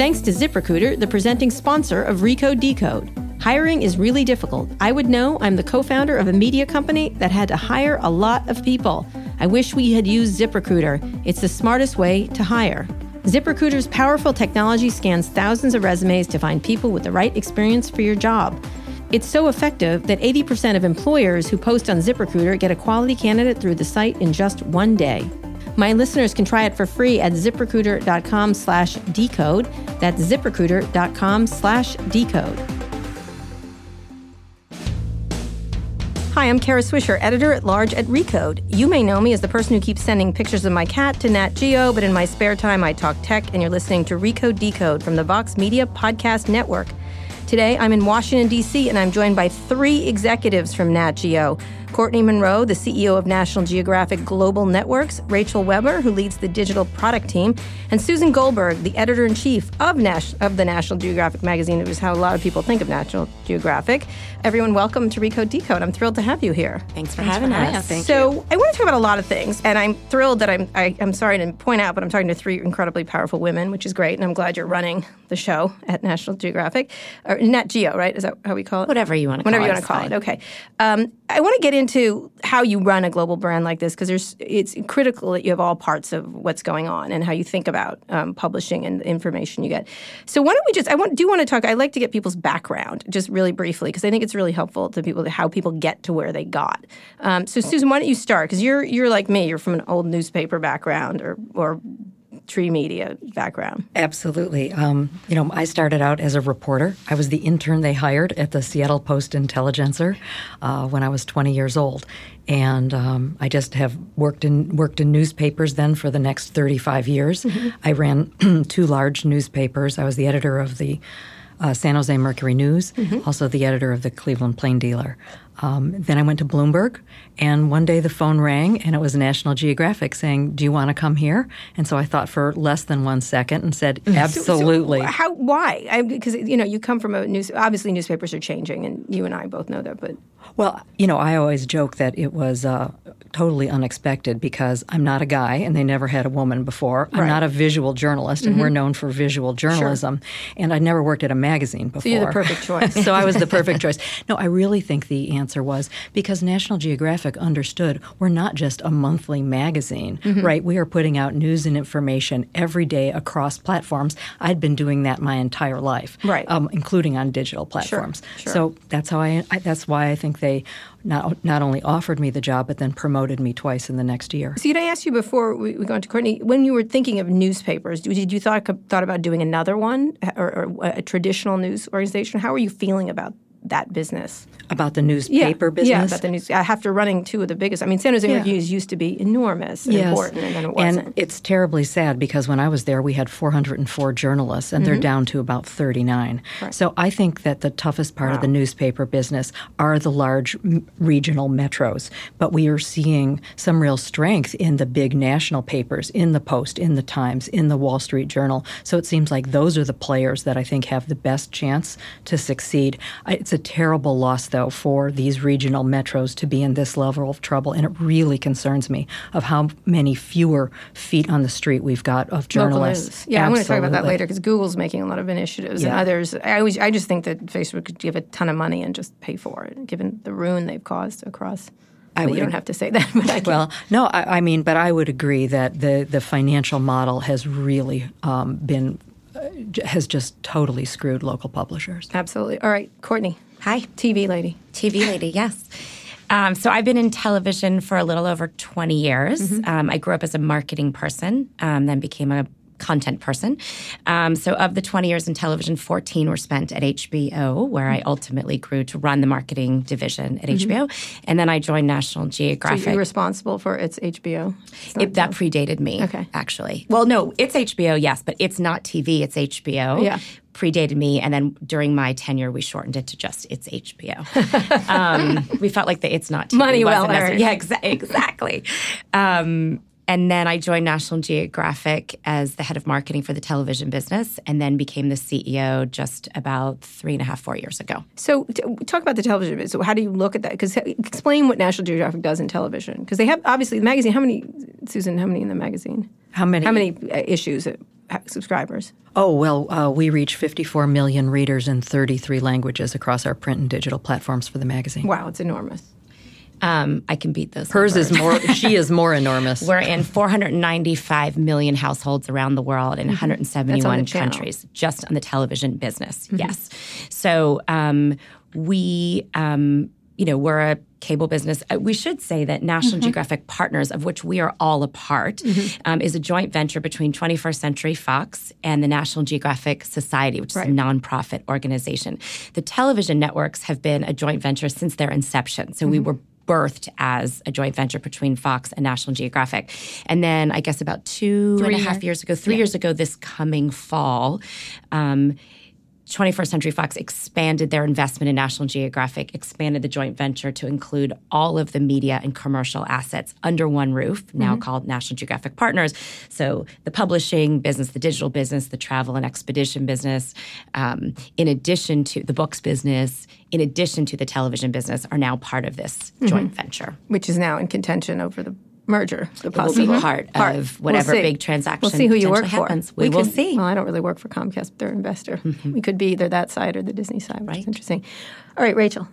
Thanks to ZipRecruiter, the presenting sponsor of Recode Decode. Hiring is really difficult. I would know I'm the co founder of a media company that had to hire a lot of people. I wish we had used ZipRecruiter. It's the smartest way to hire. ZipRecruiter's powerful technology scans thousands of resumes to find people with the right experience for your job. It's so effective that 80% of employers who post on ZipRecruiter get a quality candidate through the site in just one day. My listeners can try it for free at ziprecruiter.com slash decode. That's ziprecruiter.com slash decode. Hi, I'm Kara Swisher, editor at large at Recode. You may know me as the person who keeps sending pictures of my cat to Nat Geo, but in my spare time, I talk tech, and you're listening to Recode Decode from the Vox Media Podcast Network. Today, I'm in Washington, D.C., and I'm joined by three executives from Nat Geo Courteney Monroe, the CEO of National Geographic Global Networks, Rachel Webber, who leads the digital product team, and Susan Goldberg, the editor in chief of, Nas- of the National Geographic magazine, which is how a lot of people think of National Geographic. Everyone, welcome to Recode Decode. I'm thrilled to have you here. Thanks for Thanks having for us. us. Thank so, you. I want to talk about a lot of things, and I'm thrilled that I'm, I, am i am sorry to point out, but I'm talking to three incredibly powerful women, which is great, and I'm glad you're running the show at National Geographic, or Nat Geo, right? Is that how we call it? Whatever you want to call Whatever it. Whatever you want to call fine. it. Okay. Um, I want to get into how you run a global brand like this because there's it's critical that you have all parts of what's going on and how you think about um, publishing and the information you get. So why don't we just I want do want to talk. I like to get people's background just really briefly because I think it's really helpful to people how people get to where they got. Um, so Susan, why don't you start because you're you're like me. You're from an old newspaper background or or tree media background. Absolutely. Um, you know, I started out as a reporter. I was the intern they hired at the Seattle Post Intelligencer uh, when I was 20 years old, and um, I just have worked in worked in newspapers then for the next 35 years. Mm-hmm. I ran two large newspapers. I was the editor of the uh, San Jose Mercury News, mm-hmm. also the editor of the Cleveland Plain Dealer. Um, then I went to Bloomberg, and one day the phone rang, and it was National Geographic saying, "Do you want to come here?" And so I thought for less than one second and said, "Absolutely." So, so how? Why? Because you know you come from a news. Obviously, newspapers are changing, and you and I both know that. But well, you know, I always joke that it was uh, totally unexpected because I'm not a guy, and they never had a woman before. I'm not a visual journalist, and mm-hmm. we're known for visual journalism. Sure. And I'd never worked at a magazine before. So you're the perfect choice. so I was the perfect choice. No, I really think the answer was because National Geographic understood we're not just a monthly magazine, mm-hmm. right? We are putting out news and information every day across platforms. I'd been doing that my entire life, right, um, including on digital platforms. Sure, sure. So that's how I, I. That's why I think they not not only offered me the job, but then promoted me twice in the next year. So, did I ask you before we, we go on to Courteney when you were thinking of newspapers? Did you thought thought about doing another one or, or a traditional news organization? How are you feeling about that business. About the newspaper yeah, business? Yeah, about the news. After running two of the biggest, I mean, San Jose yeah. Reviews used to be enormous and yes. important, and then it wasn't. And it's terribly sad because when I was there, we had 404 journalists, and mm-hmm. they're down to about 39. Right. So I think that the toughest part wow. of the newspaper business are the large m- regional metros. But we are seeing some real strength in the big national papers, in the Post, in the Times, in the Wall Street Journal. So it seems like those are the players that I think have the best chance to succeed. I, it's a terrible loss, though, for these regional metros to be in this level of trouble, and it really concerns me of how many fewer feet on the street we've got of journalists. Yeah, Absolutely. I'm going to talk about that later because Google's making a lot of initiatives, yeah. and others. I always, I just think that Facebook could give a ton of money and just pay for it, given the ruin they've caused across. I you don't have to say that, but I well, no, I, I, mean, but I would agree that the the financial model has really um, been has just totally screwed local publishers. Absolutely. All right, Courteney. Hi. TV lady. TV lady, yes. Um, so I've been in television for a little over 20 years. Mm-hmm. Um, I grew up as a marketing person, um, then became a content person. Um, so, of the 20 years in television, 14 were spent at HBO, where I ultimately grew to run the marketing division at mm-hmm. HBO. And then I joined National Geographic. So, you're responsible for its HBO? It, that predated me, okay. actually. Well, no, it's HBO, yes, but it's not TV, it's HBO. Yeah predated me, and then during my tenure, we shortened it to just it's HBO. um, we felt like the it's not TV money well earned. Yeah, exa- exactly. Um, and then I joined National Geographic as the head of marketing for the television business, and then became the CEO just about three and a half, four years ago. So, t- talk about the television business. So, how do you look at that? Because explain what National Geographic does in television. Because they have obviously the magazine. How many, Susan? How many in the magazine? How many? How many uh, issues? subscribers? Oh, well, uh, we reach 54 million readers in 33 languages across our print and digital platforms for the magazine. Wow, it's enormous. Um, I can beat those. Hers numbers. is more. she is more enormous. We're in 495 million households around the world in 171 channel. countries, just on the television business. Yes. So um, we, um, you know, we're a cable business. Uh, we should say that National Geographic Partners, of which we are all a part, um, is a joint venture between 21st Century Fox and the National Geographic Society, which is a nonprofit organization. The television networks have been a joint venture since their inception. So we were birthed as a joint venture between Fox and National Geographic. And then I guess about two and a half years ago, three years ago, this coming fall, um, 21st Century Fox expanded their investment in National Geographic, expanded the joint venture to include all of the media and commercial assets under one roof, now called National Geographic Partners. So the publishing business, the digital business, the travel and expedition business, um, in addition to the books business, in addition to the television business, are now part of this joint venture. Which is now in contention over the merger, the It will possible be part, part. of whatever We'll big transaction We'll see who you work for. happens. We, will could- see. Well, I don't really work for Comcast; but they're an investor. Mm-hmm. We could be either that side or the Disney side, which is interesting. All right, Rachel.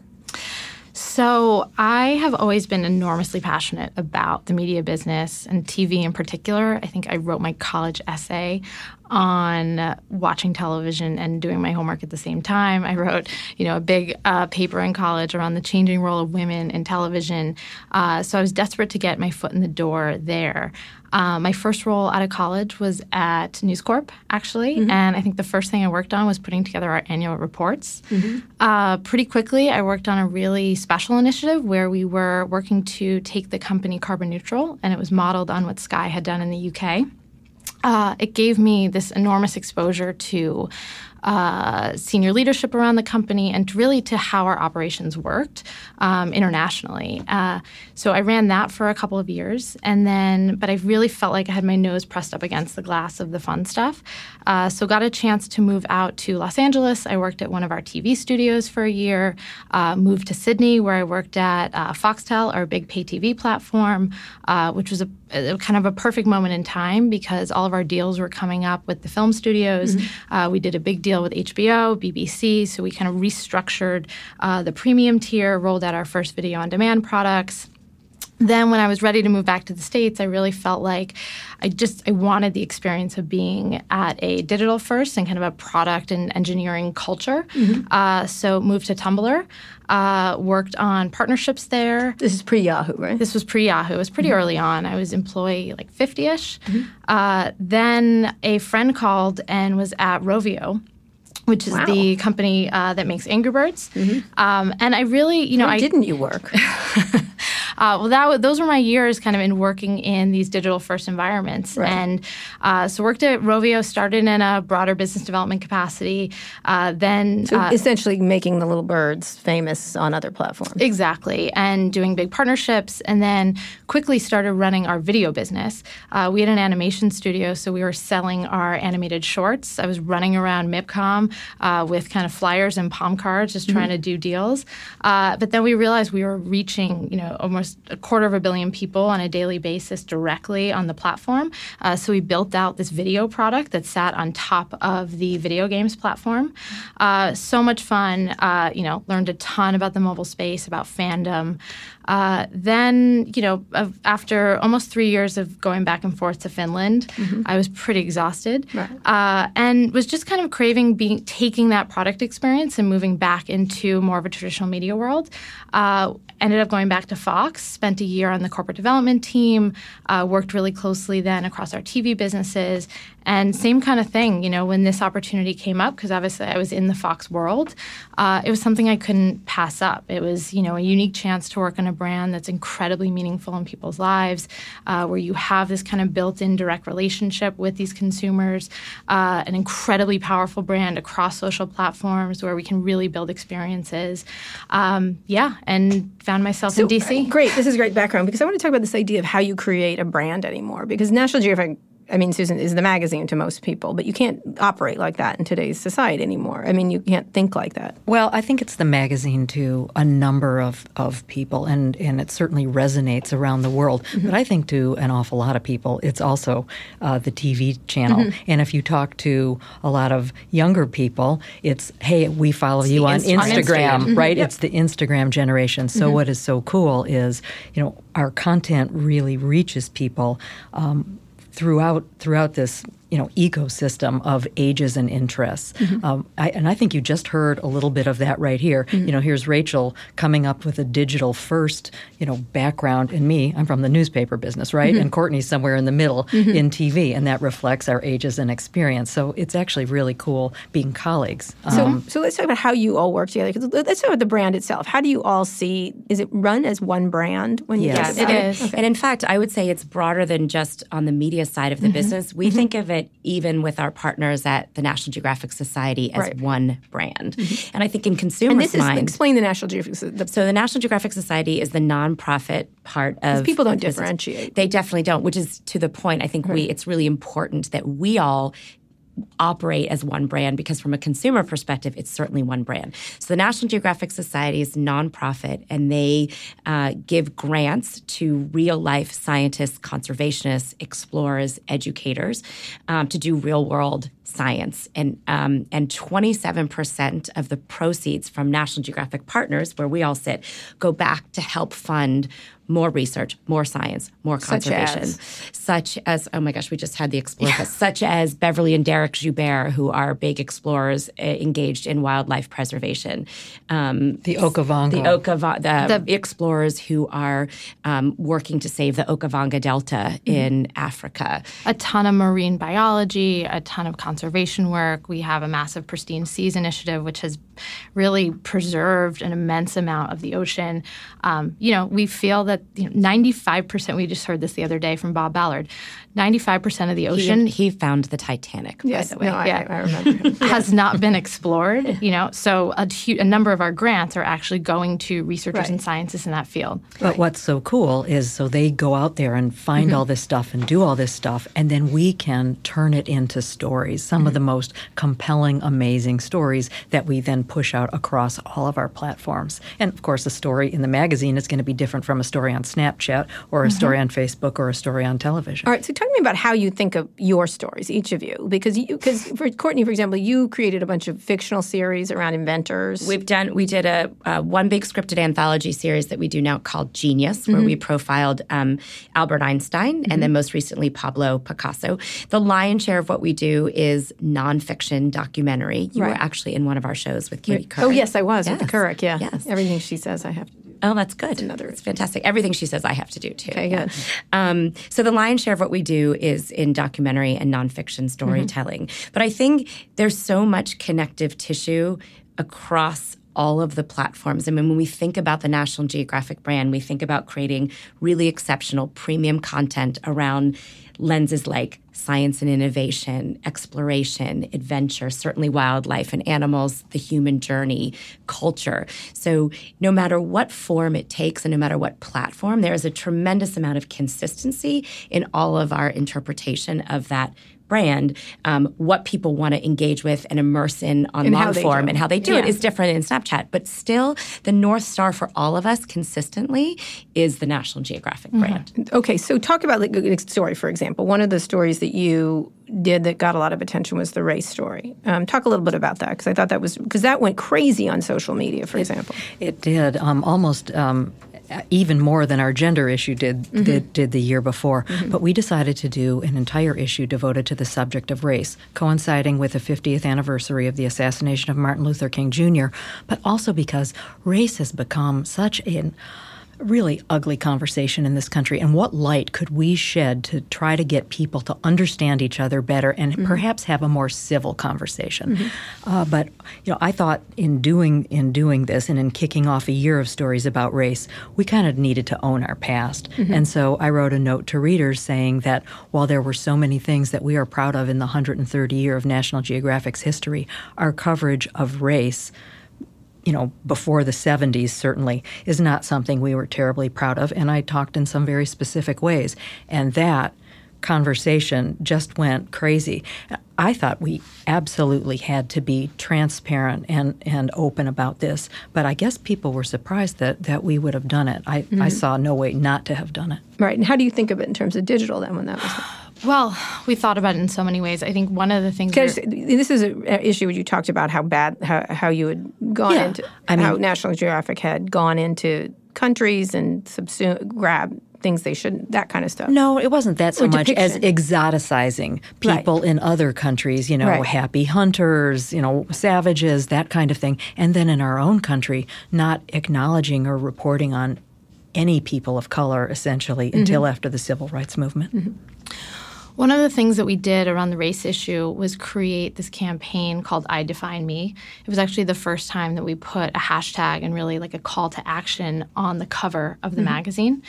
So, I have always been enormously passionate about the media business and TV in particular. I think I wrote my college essay on watching television and doing my homework at the same time. I wrote, you know, a big uh, paper in college around the changing role of women in television. Uh, so I was desperate to get my foot in the door there. Uh, my first role out of college was at News Corp, actually, and I think the first thing I worked on was putting together our annual reports. Uh, pretty quickly, I worked on a really special initiative where we were working to take the company carbon neutral, and it was modeled on what Sky had done in the UK. Uh, it gave me this enormous exposure to uh, senior leadership around the company and really to how our operations worked um, internationally. Uh, so I ran that for a couple of years, and then, but I really felt like I had my nose pressed up against the glass of the fun stuff. Uh, so got a chance to move out to Los Angeles. I worked at one of our TV studios for a year. Uh, moved to Sydney, where I worked at uh, Foxtel, our big pay TV platform, uh, which was a, a kind of a perfect moment in time because all of our deals were coming up with the film studios. Uh, we did a big deal with HBO, BBC, so we kind of restructured uh, the premium tier, rolled out our first video on demand products then when I was ready to move back to the States, I really felt like I just I wanted the experience of being at a digital first and kind of a product and engineering culture. Uh, so moved to Tumblr, uh, worked on partnerships there. This is pre Yahoo, right? This was pre Yahoo. It was pretty early on. I was employee like 50 ish. Uh, then a friend called and was at Rovio. Which is the company uh, that makes Angry Birds, um, and I really, you know, Where I didn't you work? uh, well, that those were my years kind of in working in these digital first environments. And uh, so worked at Rovio, started in a broader business development capacity. Uh, then So uh, essentially making the little birds famous on other platforms. Exactly, and doing big partnerships, and then quickly started running our video business. Uh, we had an animation studio, so we were selling our animated shorts. I was running around MIPCOM uh, with kind of flyers and palm cards, just trying to do deals. Uh, but then we realized we were reaching, you know, almost a quarter of a billion people on a daily basis directly on the platform. Uh, so we built out this video product that sat on top of the video games platform. Uh, so much fun. Uh, you know, learned a ton about the mobile space, about fandom. Uh, then, you know, after almost three years of going back and forth to Finland, I was pretty exhausted, uh, and was just kind of craving being taking that product experience and moving back into more of a traditional media world. Uh, ended up going back to Fox. Spent a year on the corporate development team. Uh, worked really closely then across our TV businesses, and same kind of thing. You know, when this opportunity came up, because obviously I was in the Fox world, uh, it was something I couldn't pass up. It was, you know, a unique chance to work on a brand that's incredibly meaningful in people's lives, uh, where you have this kind of built-in direct relationship with these consumers, uh, an incredibly powerful brand across social platforms where we can really build experiences. Um, yeah, and found myself in DC. Great. This is great background because I want to talk about this idea of how you create a brand anymore. Because National Geographic I mean, Susan is the magazine to most people, but you can't operate like that in today's society anymore. I mean, you can't think like that. Well, I think it's the magazine to a number of, of people, and, and it certainly resonates around the world. Mm-hmm. But I think to an awful lot of people, it's also uh, the TV channel. Mm-hmm. And if you talk to a lot of younger people, it's, hey, we follow it's you on Instagram, on Instagram, mm-hmm. right? Yep. It's the Instagram generation. So, mm-hmm. what is so cool is, you know, our content really reaches people. Um, throughout throughout this you know ecosystem of ages and interests. Mm-hmm. Um, I, and I think you just heard a little bit of that right here. Mm-hmm. You know, here's Rachel coming up with a digital first you know background, and me, I'm from the newspaper business, right? Mm-hmm. And Courteney's somewhere in the middle mm-hmm. in TV, and that reflects our ages and experience. So it's actually really cool being colleagues. So, um, so let's talk about how you all work together. Let's talk about the brand itself. How do you all see? Is it run as one brand when you? Yes, it is. Okay. And in fact, I would say it's broader than just on the media side of the mm-hmm. business. We mm-hmm. think of it even with our partners at the National Geographic Society as right. one brand. Mm-hmm. And I think in consumers' and this mind, is, explain the National Geographic. The, so the National Geographic Society is the nonprofit part of people don't differentiate. They definitely don't, which is to the point. I think right. we it's really important that we all operate as one brand because from a consumer perspective it's certainly one brand. So the national geographic society is nonprofit and they uh, give grants to real life scientists conservationists explorers educators um, to do real world science. And um, and 27% of the proceeds from national geographic partners where we all sit go back to help fund more research, more science, more conservation. Such as, such as oh my gosh, we just had the explorers, yeah. such as Beverly and Derek Joubert, who are big explorers uh, engaged in wildlife preservation. Um, the Okavango. The Okava- the, the, explorers who are um, working to save the Okavango Delta mm-hmm. in Africa. A ton of marine biology, a ton of conservation work. We have a massive pristine seas initiative, which has really preserved an immense amount of the ocean. Um, you know, we feel that you know, 95%, we just heard this the other day from Bob Ballard, 95% of the ocean. He, he found the Titanic, yes, by the way. No, yeah. I, I remember. has not been explored, you know, so a, a, number of our grants are actually going to researchers right. and scientists in that field. But right. what's so cool is so they go out there and find mm-hmm. all this stuff and do all this stuff, and then we can turn it into stories, some mm-hmm. of the most compelling, amazing stories that we then push out across all of our platforms. And of course, a story in the magazine is going to be different from a story on Snapchat or a mm-hmm. story on Facebook or a story on television. All right, so talk to me about how you think of your stories, each of you, because you, because for Courteney, for example, you created a bunch of fictional series around inventors. We've done we did a, a one big scripted anthology series that we do now called Genius, where mm-hmm. we profiled um, Albert Einstein mm-hmm. and then most recently Pablo Picasso. The lion's share of what we do is nonfiction documentary. You right. were actually in one of our shows with Katie Couric. Oh yes, I was yes. with the Couric. Yeah, yes. everything she says I have to do. Oh, that's good. Another, it's fantastic. Everything she says, I have to do too. Okay, good. Um, so the lion's share of what we do is in documentary and nonfiction storytelling. Mm-hmm. But I think there's so much connective tissue across all of the platforms. I mean, when we think about the National Geographic brand, we think about creating really exceptional premium content around lenses like science and innovation, exploration, adventure, certainly wildlife and animals, the human journey, culture. So, no matter what form it takes and no matter what platform, there is a tremendous amount of consistency in all of our interpretation of that brand, um, what people want to engage with and immerse in on and long form and how they do yeah. it is different in Snapchat. But still, the North Star for all of us consistently is the National Geographic mm-hmm. brand. Okay, so talk about like a story, for example. One of the stories that you did that got a lot of attention was the race story. Um, talk a little bit about that because I thought that was because that went crazy on social media, for it, example. It did um, almost um, even more than our gender issue did mm-hmm. did, did, the year before. Mm-hmm. But we decided to do an entire issue devoted to the subject of race, coinciding with the 50th anniversary of the assassination of Martin Luther King Jr., but also because race has become such an really ugly conversation in this country and what light could we shed to try to get people to understand each other better and mm-hmm. perhaps have a more civil conversation mm-hmm. uh, but you know i thought in doing in doing this and in kicking off a year of stories about race we kind of needed to own our past mm-hmm. and so i wrote a note to readers saying that while there were so many things that we are proud of in the 130 year of national geographic's history our coverage of race you know, before the 70s certainly is not something we were terribly proud of. And I talked in some very specific ways. And that conversation just went crazy. I thought we absolutely had to be transparent and, and open about this, but I guess people were surprised that, that we would have done it. I, mm-hmm. I saw no way not to have done it. Right. And how do you think of it in terms of digital then when that was? Well, we thought about it in so many ways. I think one of the things because this is an issue you talked about how bad how, how you had gone yeah. into I mean, how National Geographic had gone into countries and subsume grab things they shouldn't, that kind of stuff. No, it wasn't that so or much depiction. as exoticizing people right. in other countries, you know, right. happy hunters, you know, savages, that kind of thing. And then in our own country, not acknowledging or reporting on any people of color essentially mm-hmm. until after the civil rights movement. Mm-hmm. One of the things that we did around the race issue was create this campaign called I Define Me. It was actually the first time that we put a hashtag and really like a call to action on the cover of the mm-hmm. magazine.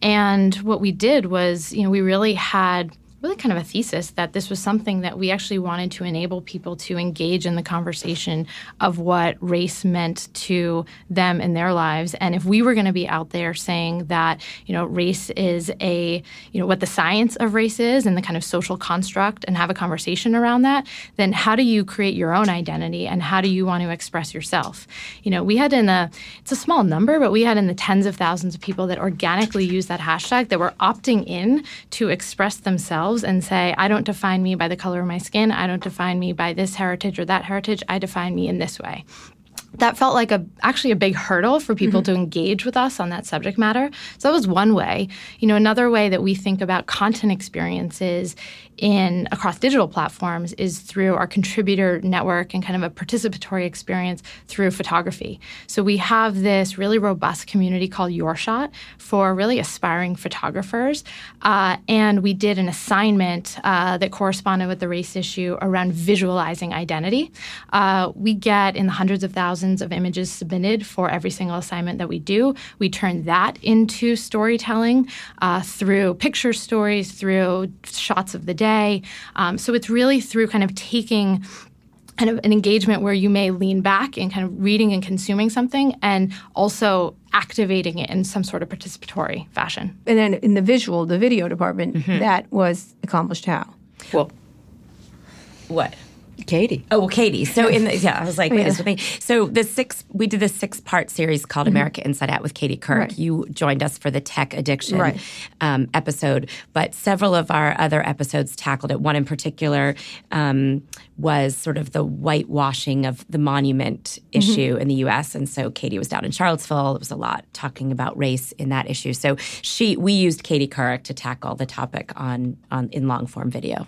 And what we did was, you know, we really had really kind of a thesis that this was something that we actually wanted to enable people to engage in the conversation of what race meant to them in their lives. And if we were going to be out there saying that, you know, race is a, you know, what the science of race is and the kind of social construct and have a conversation around that, then how do you create your own identity and how do you want to express yourself? You know, we had in the, it's a small number, but we had in the tens of thousands of people that organically use that hashtag that were opting in to express themselves and say, I don't define me by the color of my skin. I don't define me by this heritage or that heritage. I define me in this way that felt like a actually a big hurdle for people mm-hmm. to engage with us on that subject matter. So that was one way. You know, another way that we think about content experiences in across digital platforms is through our contributor network and kind of a participatory experience through photography. So we have this really robust community called Your Shot for really aspiring photographers, uh, and we did an assignment uh, that corresponded with the race issue around visualizing identity. Uh, we get in the hundreds of thousands of images submitted for every single assignment that we do. We turn that into storytelling uh, through picture stories, through shots of the day day. Um, so it's really through kind of taking kind of an engagement where you may lean back and kind of reading and consuming something and also activating it in some sort of participatory fashion. And then in the visual, the video department, mm-hmm. that was accomplished how? Well, what? Katie. Oh, well, Katie. So in the, yeah, I was like, wait, yeah. with me. So the six, we did this six part series called mm-hmm. America Inside Out with Katie Couric. Right. You joined us for the tech addiction right. um, episode, but several of our other episodes tackled it. One in particular um, was sort of the whitewashing of the monument mm-hmm. issue in the U.S. And so Katie was down in Charlottesville. There was a lot talking about race in that issue. So she, we used Katie Couric to tackle the topic on, on in long form video.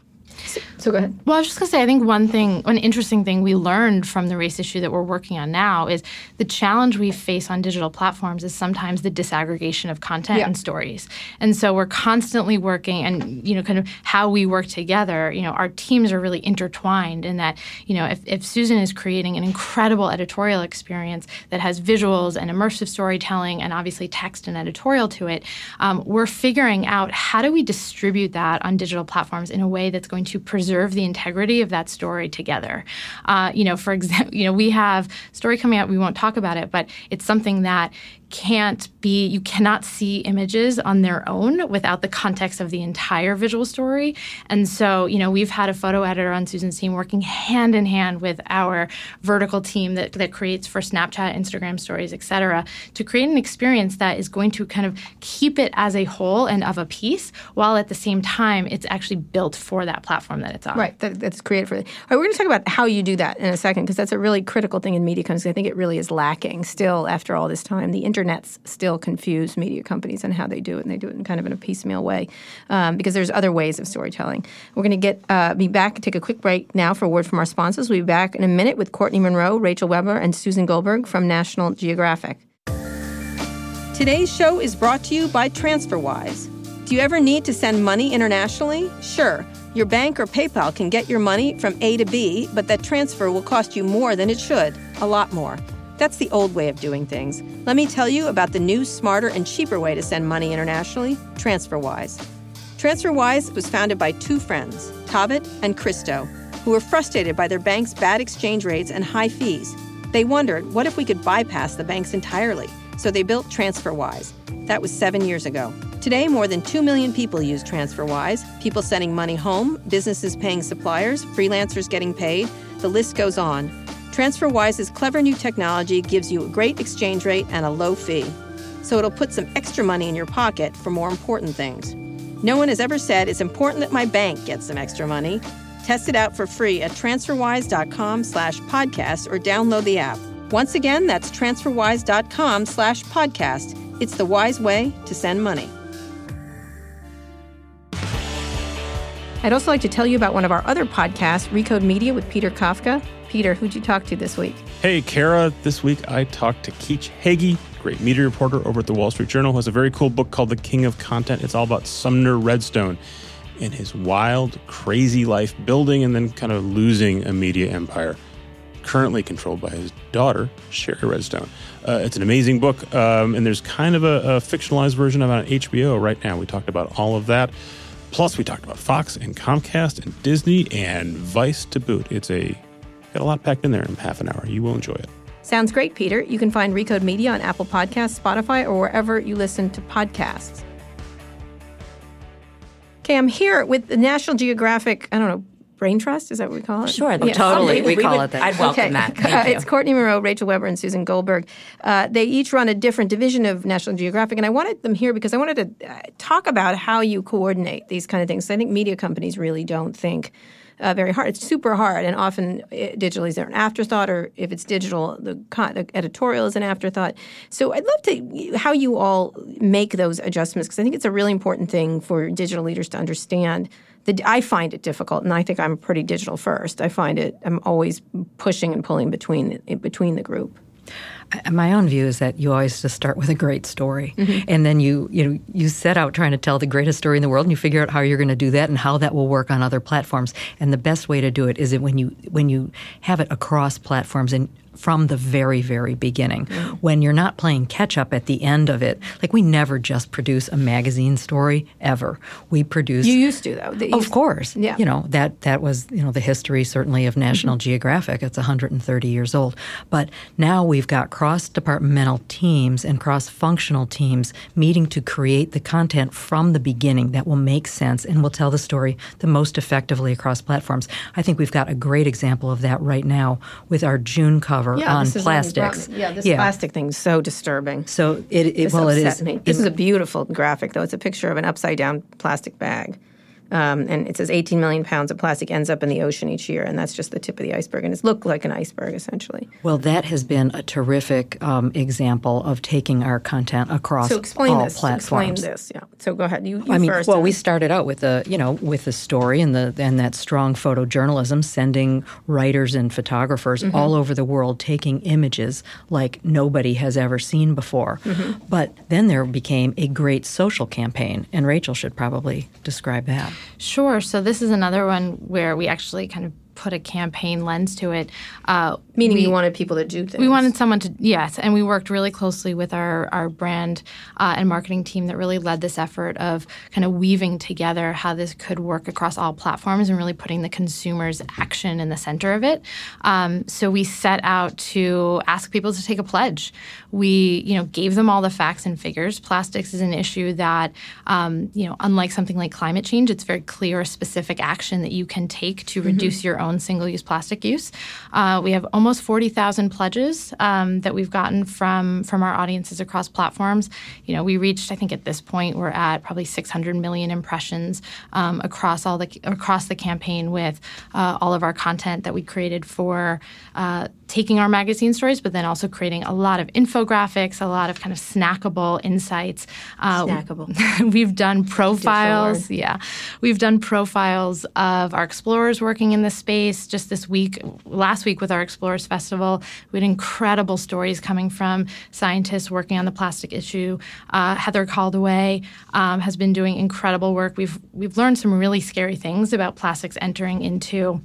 So go ahead. Well, I was just going to say, I think one thing, one interesting thing we learned from the race issue that we're working on now is the challenge we face on digital platforms is sometimes the disaggregation of content yeah. and stories. And so we're constantly working and, you know, kind of how we work together, you know, our teams are really intertwined in that, you know, if, if Susan is creating an incredible editorial experience that has visuals and immersive storytelling and obviously text and editorial to it, um, we're figuring out how do we distribute that on digital platforms in a way that's going to to preserve the integrity of that story together. Uh, you know, for example, you know, we have story coming out. We won't talk about it, but it's something that can't be you cannot see images on their own without the context of the entire visual story. And so you know we've had a photo editor on susan's team working hand in hand with our vertical team that, that creates for snapchat instagram stories etc to create an experience that is going to kind of keep it as a whole and of a piece while at the same time it's actually built for that platform that it's on. Right that, that's created for it right, we're going to talk about how you do that in a second because that's a really critical thing in media companies i think it really is lacking still after all this time the internet internets still confuse media companies and how they do it, and they do it in kind of in a piecemeal way um, because there's other ways of storytelling. We're going to get uh, be back take a quick break now for a word from our sponsors. We'll be back in a minute with Courteney Monroe, Rachel Webber, and Susan Goldberg from National Geographic. Today's show is brought to you by TransferWise. Do you ever need to send money internationally? Sure. Your bank or PayPal can get your money from A to B, but that transfer will cost you more than it should, a lot more. That's the old way of doing things. Let me tell you about the new, smarter, and cheaper way to send money internationally TransferWise. TransferWise was founded by two friends, Taavet and Kristo, who were frustrated by their bank's bad exchange rates and high fees. They wondered what if we could bypass the banks entirely, so they built TransferWise That was seven years ago. Today, more than 2 million people use TransferWise people sending money home, businesses paying suppliers, freelancers getting paid. The list goes on. TransferWise's clever new technology gives you a great exchange rate and a low fee. So it'll put some extra money in your pocket for more important things. No one has ever said it's important that my bank gets some extra money. Test it out for free at transferwise.com slash podcast or download the app. Once again, that's transferwise.com slash podcast. It's the wise way to send money. I'd also like to tell you about one of our other podcasts, Recode Media with Peter Kafka. Peter, who'd you talk to this week? Hey, Kara. This week I talked to Keach Hagey, great media reporter over at the Wall Street Journal, who has a very cool book called The King of Content. It's all about Sumner Redstone and his wild, crazy life building and then kind of losing a media empire, currently controlled by his daughter, Shari Redstone. Uh, it's an amazing book, um, and there's kind of a, a fictionalized version of it on HBO right now. We talked about all of that. Plus, we talked about Fox and Comcast and Disney and Vice to boot. It's a got a lot packed in there in half an hour. You will enjoy it. Sounds great, Peter. You can find Recode Media on Apple Podcasts, Spotify, or wherever you listen to podcasts. Okay, I'm here with the National Geographic, I don't know, Brain Trust? Is that what we call it? Sure. Yeah. Totally. We, we call would, it that. I'd welcome okay. that. Thank Uh, you. it's Courteney Moreau, Rachel Webber, and Susan Goldberg. Uh, they each run a different division of National Geographic, and I wanted them here because I wanted to uh, talk about how you coordinate these kind of things. I think media companies really don't think uh, very hard. It's super hard, and often uh, digital is an afterthought, or if it's digital, the, con- the editorial is an afterthought. So I'd love to how you all make those adjustments because I think it's a really important thing for digital leaders to understand. The, I find it difficult, and I think I'm pretty digital first. I find it. I'm always pushing and pulling between between the group. My own view is that you always just start with a great story, mm-hmm. and then you you know you set out trying to tell the greatest story in the world, and you figure out how you're going to do that and how that will work on other platforms. And the best way to do it is that when you when you have it across platforms and from the very very beginning, when you're not playing catch up at the end of it. Like we never just produce a magazine story ever. We produce You used to though. Of course. Yeah. You know, that that was, you know, the history certainly of National mm-hmm. Geographic. It's 130 years old. But now we've got cross-departmental teams and cross-functional teams meeting to create the content from the beginning that will make sense and will tell the story the most effectively across platforms. I think we've got a great example of that right now with our June cover yeah, on this is what you plastics. Yeah, this plastic thing's so disturbing. So it, it This well it is me. This is a beautiful graphic, though. It's a picture of an upside down plastic bag. Um, and it says 18 million pounds of plastic ends up in the ocean each year, and that's just the tip of the iceberg. And it's looked like an iceberg, essentially. Well, that has been a terrific um, example of taking our content across So explain all this. platforms. Explain this. Yeah. So go ahead. You, you I mean, first. well, we started out with the, you know, with the story and the and that strong photojournalism, sending writers and photographers Mm-hmm. all over the world taking images like nobody has ever seen before. Mm-hmm. But then there became a great social campaign, and Rachel should probably describe that. Sure. So this is another one where we actually kind of put a campaign lens to it. Uh, Meaning we, you wanted people to do things. we wanted someone to yes, and we worked really closely with our our brand uh, and marketing team that really led this effort of kind of weaving together how this could work across all platforms and really putting the consumer's action in the center of it. Um, so we set out to ask people to take a pledge. We you know gave them all the facts and figures. Plastics is an issue that um, you know unlike something like climate change, it's very clear specific action that you can take to reduce your own single-use plastic use. Uh, we have almost 40,000 pledges um, that we've gotten from from our audiences across platforms. You know, we reached, I think, at this point, we're at probably 600 million impressions um, across all the across the campaign with uh, all of our content that we created for uh, taking our magazine stories, but then also creating a lot of infographics, a lot of kind of snackable insights. Uh, Snackable. we've done profiles. Yeah. We've done profiles of our explorers working in the space. Just this week, last week with our Explorers Festival, we had incredible stories coming from scientists working on the plastic issue. Uh, Heather Koldewey um, has been doing incredible work. We've we've learned some really scary things about plastics entering into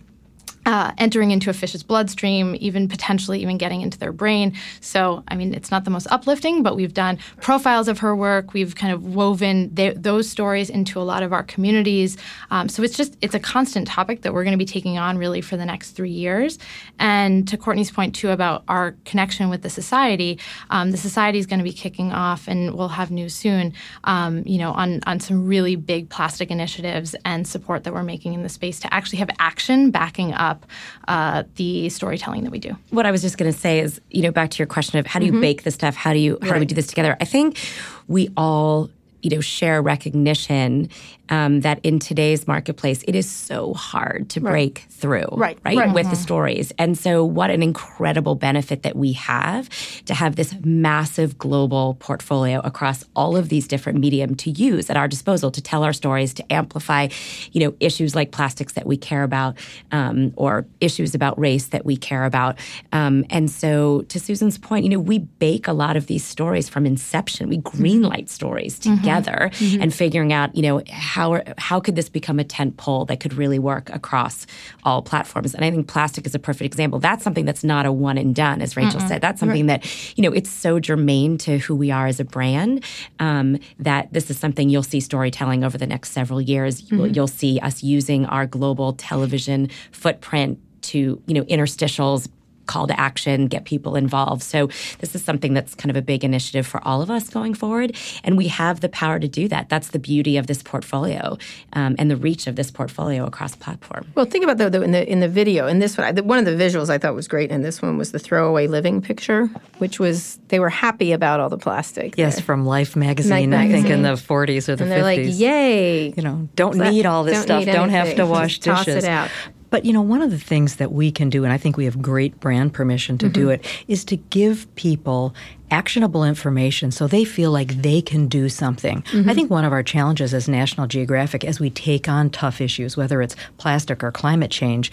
uh, entering into a fish's bloodstream, even potentially even getting into their brain. So, I mean, it's not the most uplifting, but we've done profiles of her work. We've kind of woven th- those stories into a lot of our communities. Um, so it's just it's a constant topic that we're going to be taking on really for the next three years. And to Courteney's point too about our connection with the society, um, the society is going to be kicking off, and we'll have news soon. Um, you know, on on some really big plastic initiatives and support that we're making in the space to actually have action backing up up uh, the storytelling that we do. What I was just going to say is, you know, back to your question of how do you mm-hmm. bake the stuff? How do you how right. do we do this together? I think we all you know share recognition um, that in today's marketplace it is so hard to right. break through right right, right. with mm-hmm. the stories and so what an incredible benefit that we have to have this massive global portfolio across all of these different medium to use at our disposal to tell our stories to amplify you know issues like plastics that we care about um, or issues about race that we care about um, and so to susan's point you know we bake a lot of these stories from inception we greenlight stories together mm-hmm together mm-hmm. and figuring out, you know, how how could this become a tent pole that could really work across all platforms? And I think plastic is a perfect example. That's something that's not a one and done, as Rachel mm said. That's something that, you know, it's so germane to who we are as a brand um, that this is something you'll see storytelling over the next several years. Mm-hmm. You'll, you'll see us using our global television footprint to, you know, interstitials, call to action, get people involved. So this is something that's kind of a big initiative for all of us going forward, and we have the power to do that. That's the beauty of this portfolio um, and the reach of this portfolio across platform. Well, think about though in the in the video in this one. One of the visuals I thought was great in this one was the throwaway living picture, which was they were happy about all the plastic. Yes, there. from Life magazine, I think in the 40s or the and they're 50s. like, "Yay!" You know, don't need all this don't stuff. Don't have to wash Just dishes. Toss it out. But you know, one of the things that we can do, and I think we have great brand permission to mm-hmm. do it, is to give people actionable information so they feel like they can do something. Mm-hmm. I think one of our challenges as National Geographic, as we take on tough issues, whether it's plastic or climate change,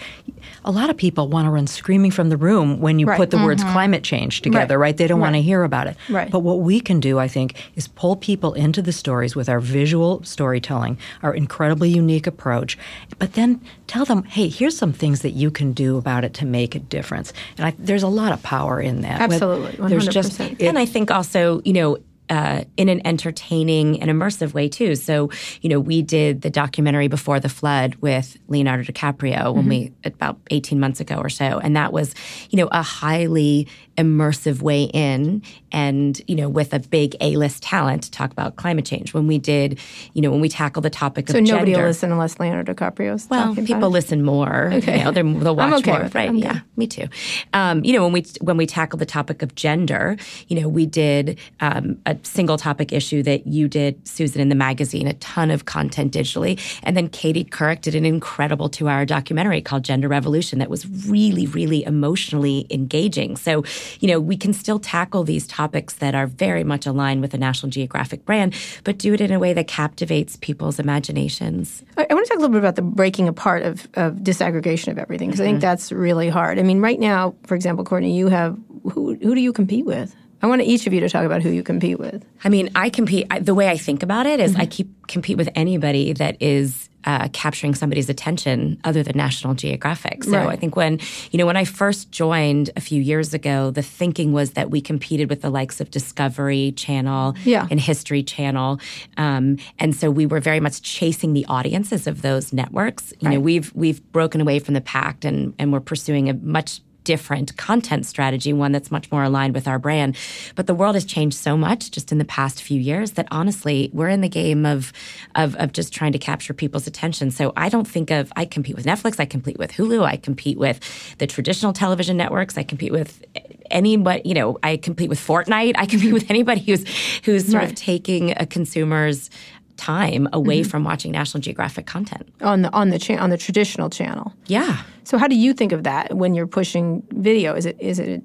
a lot of people want to run screaming from the room when you right. put the mm-hmm. words climate change together, right? right? They don't right. want to hear about it. Right. But what we can do, I think, is pull people into the stories with our visual storytelling, our incredibly unique approach, but then tell them, hey, here's some things that you can do about it to make a difference. And I, there's a lot of power in that. Absolutely. 100%. There's just it, and I think also, you know, uh, in an entertaining and immersive way too. So, you know, we did the documentary before the flood with Leonardo DiCaprio mm-hmm. when we about eighteen months ago or so, and that was, you know, a highly immersive way in, and you know, with a big A list talent to talk about climate change. When we did, you know, when we tackled the topic of so of nobody gender, will listen unless Leonardo DiCaprio's. Well, people listen more. Okay, you know, they'll watch okay more. Right? Yeah, me too. Um, you know, when we when we tackled the topic of gender, you know, we did um, a single topic issue that you did, Susan, in the magazine, a ton of content digitally. And then Katie Couric did an incredible two hour documentary called Gender Revolution that was really, really emotionally engaging. So, you know, we can still tackle these topics that are very much aligned with the National Geographic brand, but do it in a way that captivates people's imaginations. I, I want to talk a little bit about the breaking apart of, of disaggregation of everything, because mm-hmm. I think that's really hard. I mean, right now, for example, Courteney, you have who, who do you compete with? I want each of you to talk about who you compete with. I mean, I compete. I, the way I think about it is, mm-hmm. I keep compete with anybody that is uh, capturing somebody's attention other than National Geographic. So right. I think when you know when I first joined a few years ago, the thinking was that we competed with the likes of Discovery Channel yeah. and History Channel, um, and so we were very much chasing the audiences of those networks. You right. know, we've we've broken away from the pact and and we're pursuing a much different content strategy, one that's much more aligned with our brand. But the world has changed so much just in the past few years that honestly, we're in the game of, of, of just trying to capture people's attention. So I don't think of, I compete with Netflix, I compete with Hulu, I compete with the traditional television networks, I compete with anybody, you know, I compete with Fortnite, I compete with anybody who's, who's sort right. of taking a consumer's time away mm-hmm. from watching National Geographic content on the on the cha- on the traditional channel. Yeah. So how do you think of that when you're pushing video? Is it is it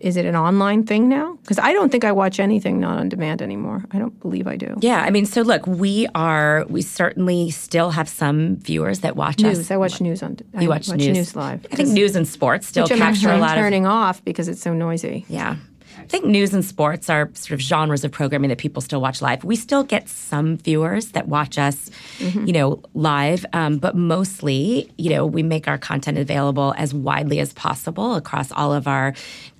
is it an online thing now? Because I don't think I watch anything not on demand anymore. I don't believe I do. Yeah, I mean, so look, we are we certainly still have some viewers that watch news. us. I watch news on. You watch, watch news. news live. I think news and sports still capture I'm a lot turning of off because it's so noisy. Yeah. I think news and sports are sort of genres of programming that people still watch live. We still get some viewers that watch us, mm-hmm. you know, live, um, but mostly, you know, we make our content available as widely as possible across all of our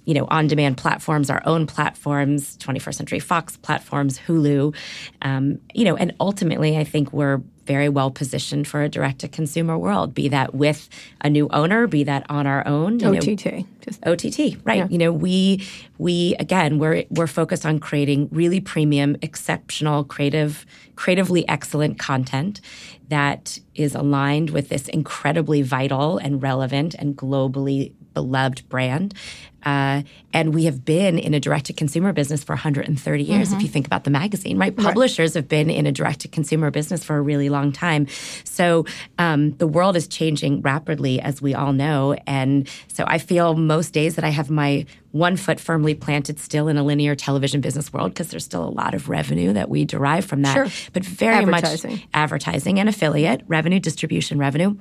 you know, on-demand platforms, our own platforms, 21st Century Fox platforms, Hulu, um, you know, and ultimately, I think we're very well positioned for a direct-to-consumer world. Be that with a new owner, be that on our own. OTT, know, just OTT, right? Yeah. You know, we we again we're we're focused on creating really premium, exceptional, creative, creatively excellent content that is aligned with this incredibly vital and relevant and globally beloved brand. Uh, and we have been in a direct to consumer business for 130 years, mm-hmm. if you think about the magazine, right? Publishers right. have been in a direct to consumer business for a really long time. So um, the world is changing rapidly, as we all know. And so I feel most days that I have my one foot firmly planted still in a linear television business world because there's still a lot of revenue that we derive from that. Sure. But very advertising. much advertising and affiliate revenue, distribution revenue.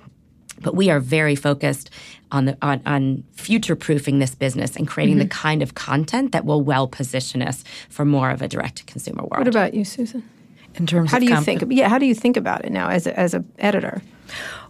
But we are very focused on the on, on future proofing this business and creating mm-hmm. the kind of content that will well position us for more of a direct to consumer world. What about you, Susan? In terms how do you comp- think? Yeah, how do you think about it now as a, as an editor?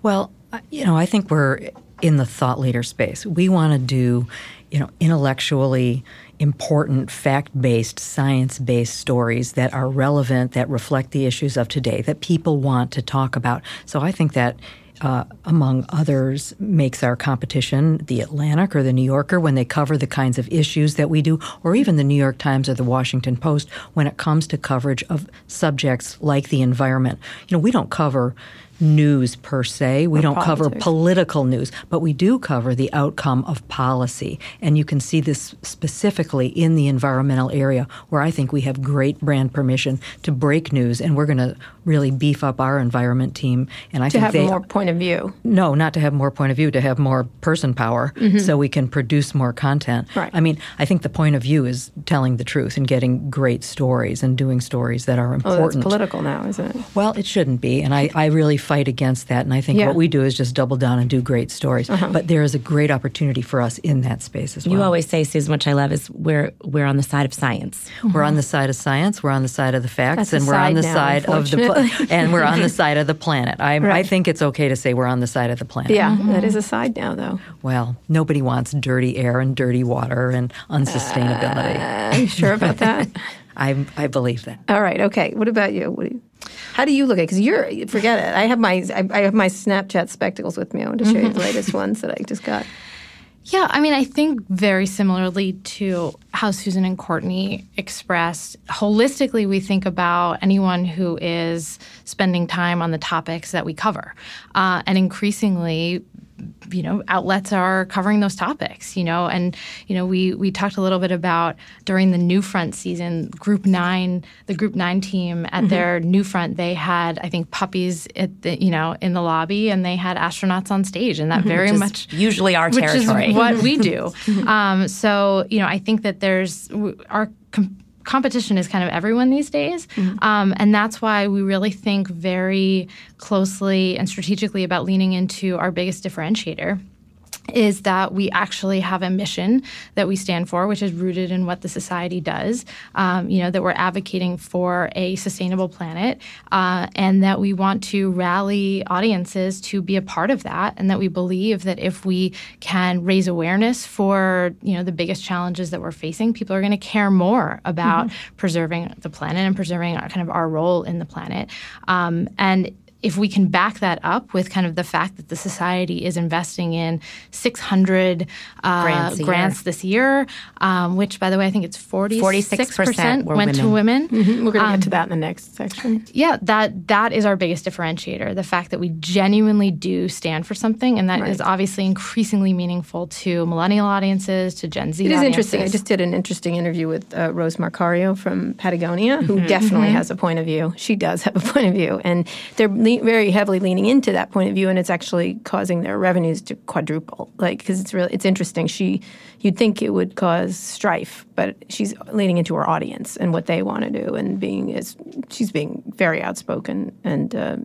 Well, you know, I think we're in the thought leader space. We want to do, you know, intellectually important, fact based, science based stories that are relevant, that reflect the issues of today, that people want to talk about. So I think that uh, among others, makes our competition the Atlantic or the New Yorker when they cover the kinds of issues that we do, or even the New York Times or the Washington Post when it comes to coverage of subjects like the environment. You know, we don't cover news per se. We or don't politics. cover political news, but we do cover the outcome of policy. And you can see this specifically in the environmental area where I think we have great brand permission to break news and we're going to really beef up our environment team. And I think to think have they, more point of view. No, not to have more point of view, to have more person power mm-hmm. so we can produce more content. Right. I mean, I think the point of view is telling the truth and getting great stories and doing stories that are important. Oh, that's political now, isn't it? Well, it shouldn't be. And I, I really fight against that. And I think yeah. what we do is just double down and do great stories. Uh-huh. But there is a great opportunity for us in that space as well. You always say, Susan, which I love, is we're we're on the side of science. Mm-hmm. We're on the side of science. We're on the side of the facts, That's and we're on the now, side of the and we're on the side of the planet. I, right. I think it's okay to say we're on the side of the planet. Yeah, mm-hmm. that is a side now, though. Well, nobody wants dirty air and dirty water and unsustainability. Uh, are you sure about that? I I believe that. All right. Okay. What about you? What do you? How do you look at it? Because you're, forget it. I have my, I, I, have my Snapchat spectacles with me. I want to show you the latest ones that I just got. Yeah, I mean, I think very similarly to how Susan and Courteney expressed, holistically, we think about anyone who is spending time on the topics that we cover. Uh, and increasingly, you know outlets are covering those topics you know and you know we we talked a little bit about during the new front season group 9 the group 9 team at mm-hmm. their Newfront they had i think puppies at the you know in the lobby and they had astronauts on stage and that mm-hmm. very much usually our territory which is what we do um, so you know i think that there's our com- competition is kind of everyone these days. Mm-hmm. Um, and that's why we really think very closely and strategically about leaning into our biggest differentiator is that we actually have a mission that we stand for, which is rooted in what the society does. Um, you know that we're advocating for a sustainable planet, uh, and that we want to rally audiences to be a part of that, and that we believe that if we can raise awareness for you know the biggest challenges that we're facing, people are going to care more about mm-hmm. preserving the planet and preserving our, kind of our role in the planet. Um, and if we can back that up with kind of the fact that the society is investing in 600 uh, grants, grants this year, um, which, by the way, I think it's 46 percent went women. to women. Mm-hmm. We're going to um, get to that in the next section. Yeah, that that is our biggest differentiator: the fact that we genuinely do stand for something, and that right. is obviously increasingly meaningful to millennial audiences, to Gen Z. It is audiences. interesting. I just did an interesting interview with uh, Rose Marcario from Patagonia, who mm-hmm. definitely mm-hmm. has a point of view. She does have a point of view, and they're le- very heavily leaning into that point of view, and it's actually causing their revenues to quadruple. Like, because it's really it's interesting. She, you'd think it would cause strife, but she's leaning into her audience and what they want to do, and being is she's being very outspoken and uh,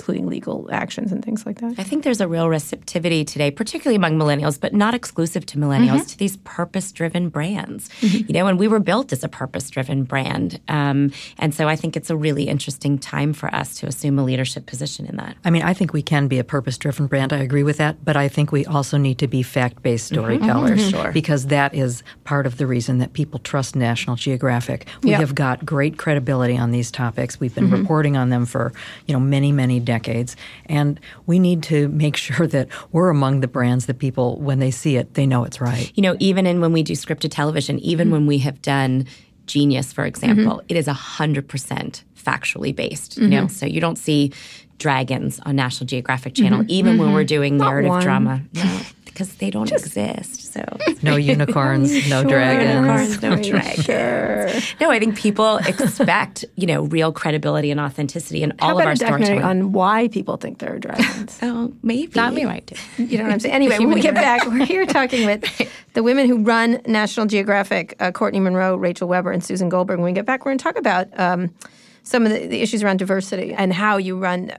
including legal actions and things like that. I think there's a real receptivity today, particularly among millennials, but not exclusive to millennials, mm-hmm. to these purpose-driven brands. Mm-hmm. You know, and we were built as a purpose-driven brand, um, and so I think it's a really interesting time for us to assume a leadership position in that. I mean, I think we can be a purpose-driven brand. I agree with that, but I think we also need to be fact-based mm-hmm. storytellers mm-hmm. sure. because that is part of the reason that people trust National Geographic. We yep. have got great credibility on these topics. We've been mm-hmm. reporting on them for you know many many decades, and we need to make sure that we're among the brands that people when they see it they know it's right. You know, even in when we do scripted television, even mm-hmm. when we have done Genius, for example, mm-hmm. it is hundred percent factually based. You know, mm-hmm. so you don't see dragons on National Geographic Channel, mm-hmm. even when we're doing Not narrative one. drama. No because they don't Just, exist. So no unicorns, no sure. dragons, unicorns, no dragons. Sure. No, I think people expect you know real credibility and authenticity in all of our storytelling. on why people think there are dragons. oh, maybe not me might do. You know what I'm saying? Anyway, when we get back, we're here talking with the women who run National Geographic: uh, Courteney Monroe, Rachel Webber, and Susan Goldberg. When we get back, we're going to talk about. Um, some of the, the, issues around diversity and how you run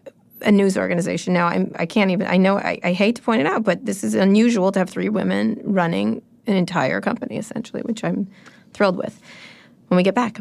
a news organization. Now, I'm, I can't even, I know, I, I hate to point it out, but this is unusual to have three women running an entire company, essentially, which I'm thrilled with. When we get back.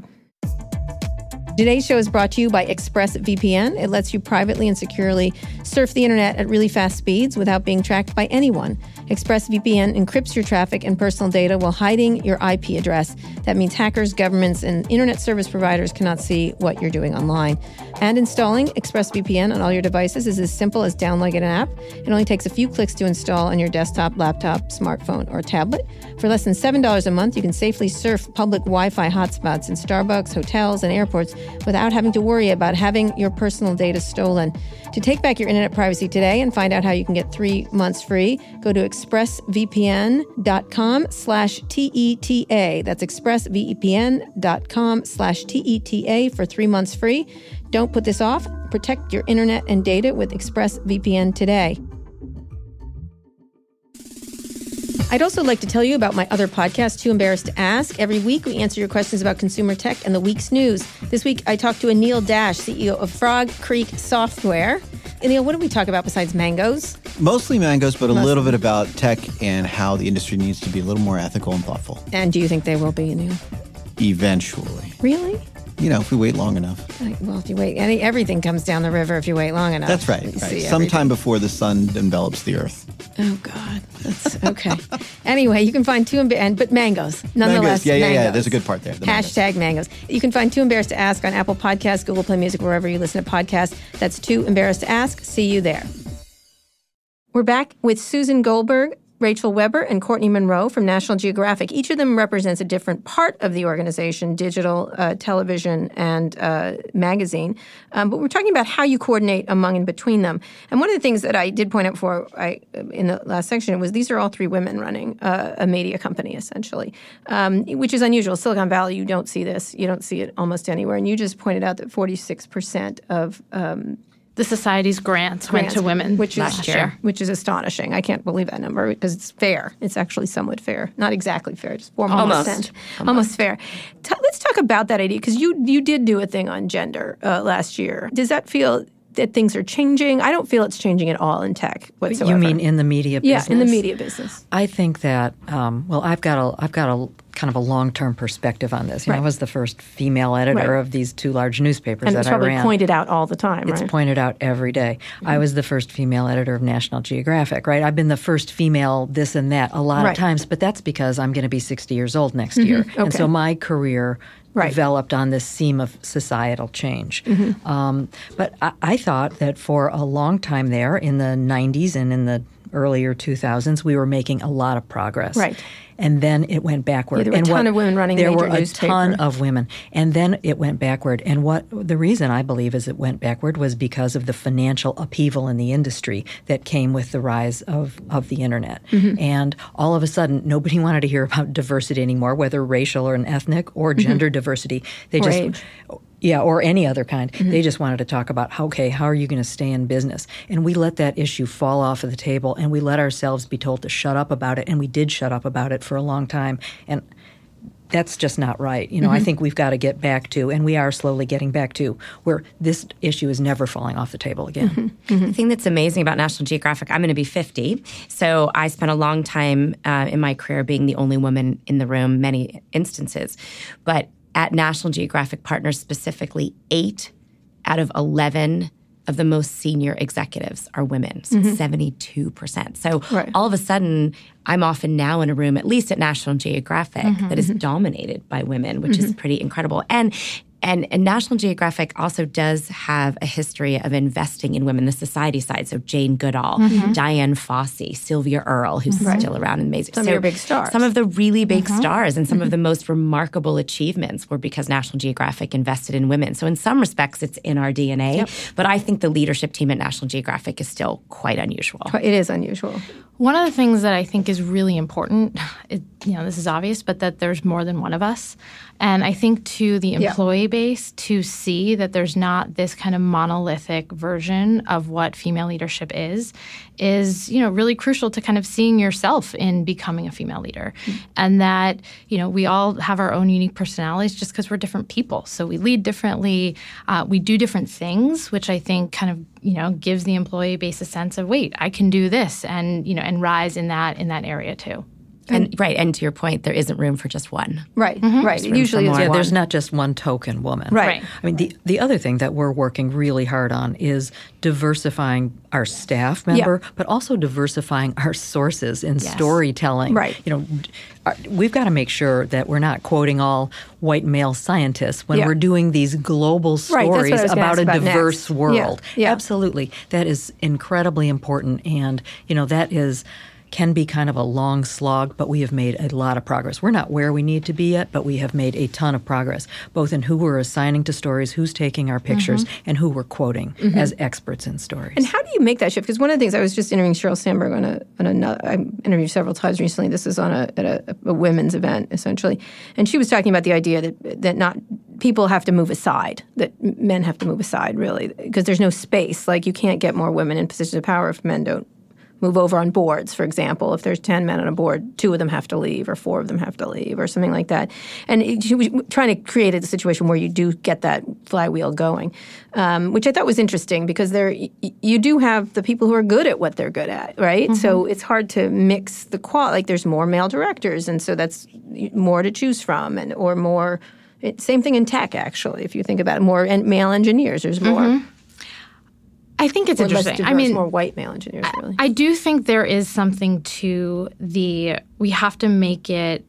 Today's show is brought to you by ExpressVPN. It lets you privately and securely surf the internet at really fast speeds without being tracked by anyone. ExpressVPN encrypts your traffic and personal data while hiding your IP address. That means hackers, governments, and internet service providers cannot see what you're doing online. And installing ExpressVPN on all your devices is as simple as downloading an app. It only takes a few clicks to install on your desktop, laptop, smartphone, or tablet. For less than $7 a month, you can safely surf public Wi Fi hotspots in Starbucks, hotels, and airports without having to worry about having your personal data stolen. To take back your internet privacy today and find out how you can get three months free, go to expressvpn.com slash TETA. That's expressvpn.com slash TETA for three months free. Don't put this off. Protect your internet and data with ExpressVPN today. I'd also like to tell you about my other podcast, Too Embarrassed to Ask. Every week, we answer your questions about consumer tech and the week's news. This week, I talked to Anil Dash, CEO of Fog Creek Software. Anil, what do we talk about besides mangoes? Mostly mangoes, but a little bit about tech and how the industry needs to be a little more ethical and thoughtful. And do you think they will be, Anil? Eventually. Really? You know, if we wait long enough. Well, if you wait, any, everything comes down the river if you wait long enough. That's right. right. Sometime before the sun envelops the earth. Oh God, that's okay. anyway, you can find two and but mangoes nonetheless. Mangoes. Yeah, yeah, mangoes. yeah. There's a good part there. The Hashtag mangoes. mangoes. You can find Too Embarrassed to Ask on Apple Podcasts, Google Play Music, wherever you listen to podcasts. That's Too Embarrassed to Ask. See you there. We're back with Susan Goldberg Rachel Webber and Courteney Monroe from National Geographic. Each of them represents a different part of the organization digital, uh, television, and uh, magazine. Um, but we're talking about how you coordinate among and between them. And one of the things that I did point out for I, in the last section was these are all three women running uh, a media company, essentially, um, which is unusual. Silicon Valley, you don't see this. You don't see it almost anywhere. And you just pointed out that 46% of um, the society's grants, grants went to women which last is, year, which is astonishing. I can't believe that number because it's fair. It's actually somewhat fair, not exactly fair, just four almost almost, almost fair. T- let's talk about that idea because you you did do a thing on gender uh, last year. Does that feel that things are changing. I don't feel it's changing at all in tech whatsoever. You mean in the media business? Yeah, in the media business. I think that um, well, I've got a I've got a kind of a long term perspective on this. You right. know, I was the first female editor right. of these two large newspapers and that I ran. pointed out all the time. It's right? pointed out every day. Mm-hmm. I was the first female editor of National Geographic. Right, I've been the first female this and that a lot of times, but that's because I'm going to be 60 years old next mm-hmm. year, okay. and so my career right. developed on this theme of societal change. Mm-hmm. Um, but I, I, thought that for a long time there, in the 90s and in the earlier 2000s, we were making a lot of progress. Right and then it went backward. Yeah, there were and a ton what, of women running. There were a newspaper. ton of women, and then it went backward. And what the reason I believe is it went backward was because of the financial upheaval in the industry that came with the rise of of the internet. Mm-hmm. And all of a sudden, nobody wanted to hear about diversity anymore, whether racial or an ethnic or mm-hmm. gender mm-hmm. diversity. They or just age. Yeah, or any other kind. Mm-hmm. They just wanted to talk about, okay, how are you going to stay in business? And we let that issue fall off of the table and we let ourselves be told to shut up about it. And we did shut up about it for a long time. And that's just not right. You know, I think we've got to get back to, and we are slowly getting back to, where this issue is never falling off the table again. The thing that's amazing about National Geographic, I'm going to be 50. So I spent a long time uh, in my career being the only woman in the room, many instances. But at National Geographic Partners specifically, eight out of 11 of the most senior executives are women, so mm-hmm. 72%. So Right. all of a sudden, I'm often now in a room, at least at National Geographic, mm-hmm, that is mm-hmm. dominated by women, which is pretty incredible. And and, and National Geographic also does have a history of investing in women, the society side. So Jane Goodall, mm-hmm. Dian Fossey, Sylvia Earle, who's still around and amazing. Some of so your big stars. Some of the really big mm-hmm. stars and some of mm-hmm. the most remarkable achievements were because National Geographic invested in women. So in some respects, it's in our DNA. But I think the leadership team at National Geographic is still quite unusual. It is unusual. One of the things that I think is really important, it, you know, this is obvious, but that there's more than one of us. And I think to the employee base to see that there's not this kind of monolithic version of what female leadership is, is, you know, really crucial to kind of seeing yourself in becoming a female leader. And that, you know, we all have our own unique personalities just because we're different people. So we lead differently, uh, we do different things, which I think kind of you know gives the employee base a sense of wait i can do this and you know and rise in that in that area too And right, and to your point, there isn't room for just one. Right, mm-hmm. right. It usually for. Yeah, one. there's not just one token woman. Right. Right. I mean, the, the other thing that we're working really hard on is diversifying our staff member, but also diversifying our sources in storytelling. Right. You know, uh, we've got to make sure that we're not quoting all white male scientists when Yeah. we're doing these global Right, that's what I stories was gonna about a about next. diverse Yeah, world. yeah. Absolutely. That is incredibly important. And, you know, that is can be kind of a long slog, but we have made a lot of progress. We're not where we need to be yet, but we have made a ton of progress, both in who we're assigning to stories, who's taking our pictures, mm-hmm. and who we're quoting mm-hmm. as experts in stories. And how do you make that shift? Because one of the things I was just interviewing Sheryl Sandberg on a, on another, I interviewed several times recently. This is on a at a, a women's event essentially, and she was talking about the idea that that not people have to move aside, that men have to move aside really, because there's no space. Like you can't get more women in positions of power if men don't move over on boards, for example. If there's 10 men on a board, two of them have to leave, or four of them have to leave, or something like that. And it, she was trying to create a situation where you do get that flywheel going, um, which I thought was interesting because there y- you do have the people who are good at what they're good at, right? So it's hard to mix the qual. Like there's more male directors, and so that's more to choose from, and or more. It, same thing in tech, actually. If you think about it, more male engineers, there's more. I think it's interesting i mean more white male engineers, really. I do think there is something to the we have to make it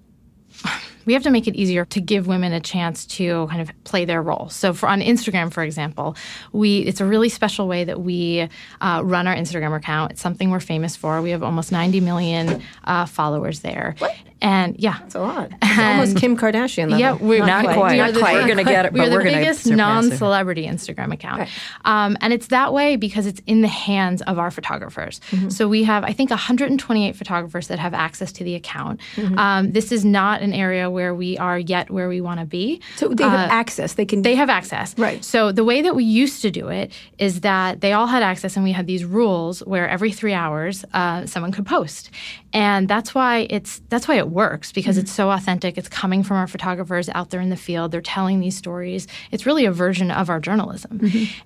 we have to make it easier to give women a chance to kind of play their role. So for on Instagram, for example, we it's a really special way that we uh, run our Instagram account. It's something we're famous for. We have almost 90 million uh, followers there. And yeah, It's a lot. It's almost Kim Kardashian level. yeah, we're Not quite. We are Not the, quite. We're gonna get it, We're the we're biggest non-celebrity Instagram account, um, and it's that way because it's in the hands of our photographers. Mm-hmm. So we have, I think, 128 photographers that have access to the account. Mm-hmm. Um, this is not an area where we are yet where we want to be. So they have access. They can. They have access. Right. So the way that we used to do it is that they all had access, and we had these rules where every three hours uh, someone could post, and that's why it's that's why it works because it's so authentic. It's coming from our photographers out there in the field. They're telling these stories. It's really a version of our journalism.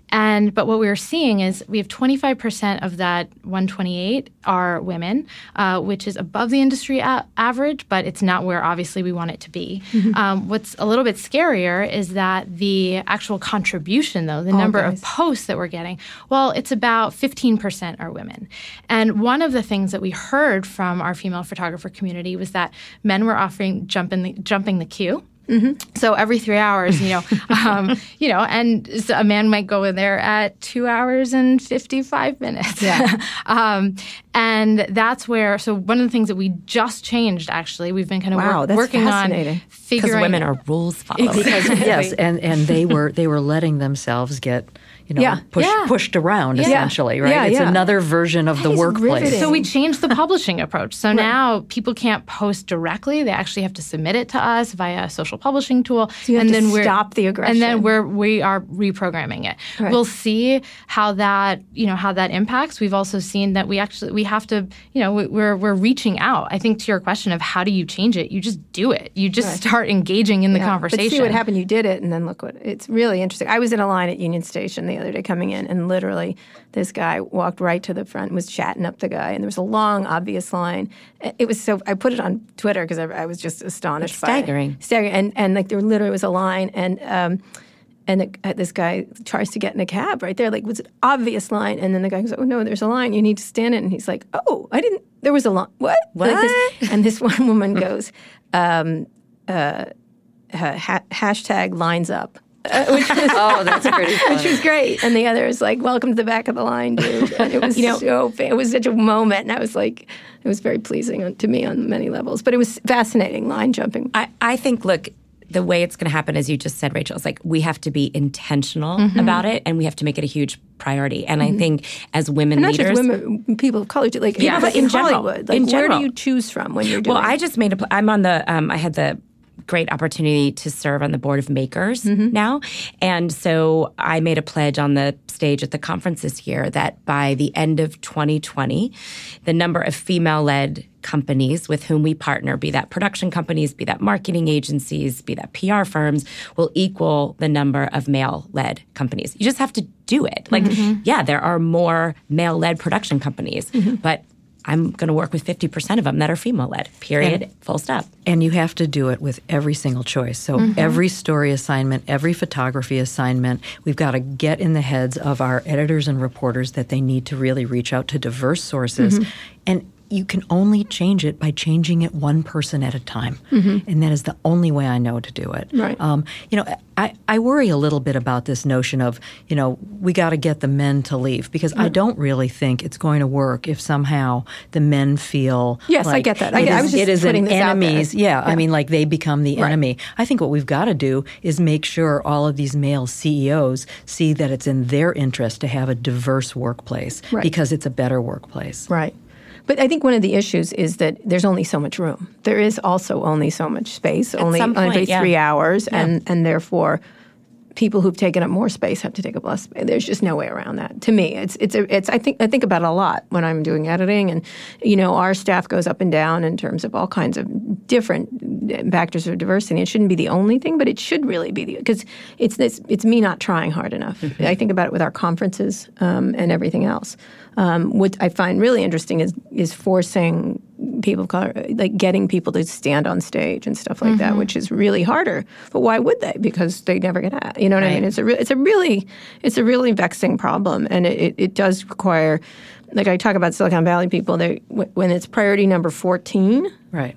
And but what we are seeing is we have 25% of that 128 are women, uh, which is above the industry a- average, but it's not where obviously we want it to be. Um, what's a little bit scarier is that the actual contribution, though, the number guys. of posts that we're getting, well, it's about 15% are women. And one of the things that we heard from our female photographer community was that men were offering jumping the, jumping the queue. So every three hours, you know, um, you know, and so a man might go in there at two hours and fifty-five minutes. Yeah. um, and that's where. So one of the things that we just changed, actually, we've been kind of Wow, work- that's working fascinating. on Because women are rules followers. yes, and, and they were they were letting themselves get you know Yeah. push, Yeah. pushed around essentially, right? Yeah, it's yeah. another version of the workplace. riveting. So we changed the publishing approach. So now people can't post directly; they actually have to submit it to us via a social publishing tool, you have and to then we're stop the aggression. And then we're we are reprogramming it. Right. We'll see how that you know how that impacts. We've also seen that we actually we have to, you know, we're we're reaching out. I think to your question of how do you change it, you just do it. You just right. start engaging in the yeah, conversation. But see what happened. You did it, and then look what it's really interesting. I was in a line at Union Station the other day coming in, and literally this guy walked right to the front, and was chatting up the guy, and there was a long, obvious line. It was so. I put it on Twitter because I, I, was just astonished. It's staggering. It. Staggering, and and like there literally was a line, and. Um, and the, uh, this guy tries to get in a cab right there, like was an obvious line. And then the guy goes, "Oh no, there's a line. You need to stand it." And he's like, "Oh, I didn't. There was a line. What? What?" Like this, and this one woman goes, um, uh, ha- "Hashtag lines up." Uh, which was, oh, that's pretty funny. Which was great. And the other is like, "Welcome to the back of the line, dude." And it was you know, so it was such a moment, and I was like, it was very pleasing to me on many levels. But it was fascinating line jumping. I, I think, look, the way it's going to happen, as you just said, Rachel, is like we have to be intentional mm-hmm. about it, and we have to make it a huge priority. And mm-hmm. I think as women and leaders, just women, people of color, like yeah, but in, in Hollywood, like in where do you choose from when you're doing? Well, I just made a. I'm on the. Um, I had the great opportunity to serve on the board of makers mm-hmm. now. And so I made a pledge on the stage at the conference this year that by the end of 2020, the number of female led companies with whom we partner, be that production companies, be that marketing agencies, be that PR firms, will equal the number of male led companies. You just have to do it. Like, mm-hmm. yeah, there are more male led production companies, mm-hmm. but I'm going to work with 50% of them that are female led, period, and, full stop. And you have to do it with every single choice. So mm-hmm. every story assignment, every photography assignment, we've got to get in the heads of our editors and reporters that they need to really reach out to diverse sources. Mm-hmm. And you can only change it by changing it one person at a time. Mm-hmm. And that is the only way I know to do it. Right. Um, you know, I, I worry a little bit about this notion of, you know, we got to get the men to leave because mm-hmm. I don't really think it's going to work if somehow the men feel. Yes, like I get that. I, I was just it is putting an enemies. Yeah, yeah, I mean, like they become the right. enemy. I think what we've got to do is make sure all of these male CEOs see that it's in their interest to have a diverse workplace right. because it's a better workplace. Right. But I think one of the issues is that there's only so much room. There is also only so much space, At only point, only yeah. three hours, yeah. and and therefore people who've taken up more space have to take up less space. There's just no way around that. To me, it's it's a, it's I think I think about it a lot when I'm doing editing, and you know our staff goes up and down in terms of all kinds of different factors of diversity. It shouldn't be the only thing, but it should really be the because it's it's it's me not trying hard enough. Mm-hmm. I think about it with our conferences um, and everything else. Um, what I find really interesting is is forcing people of color, like getting people to stand on stage and stuff like mm-hmm. that, which is really harder. But why would they? Because they never get at. You know what right. I mean? It's a re- it's a really it's a really vexing problem, and it, it, it does require. Like I talk about Silicon Valley people, they when it's priority number fourteen, right?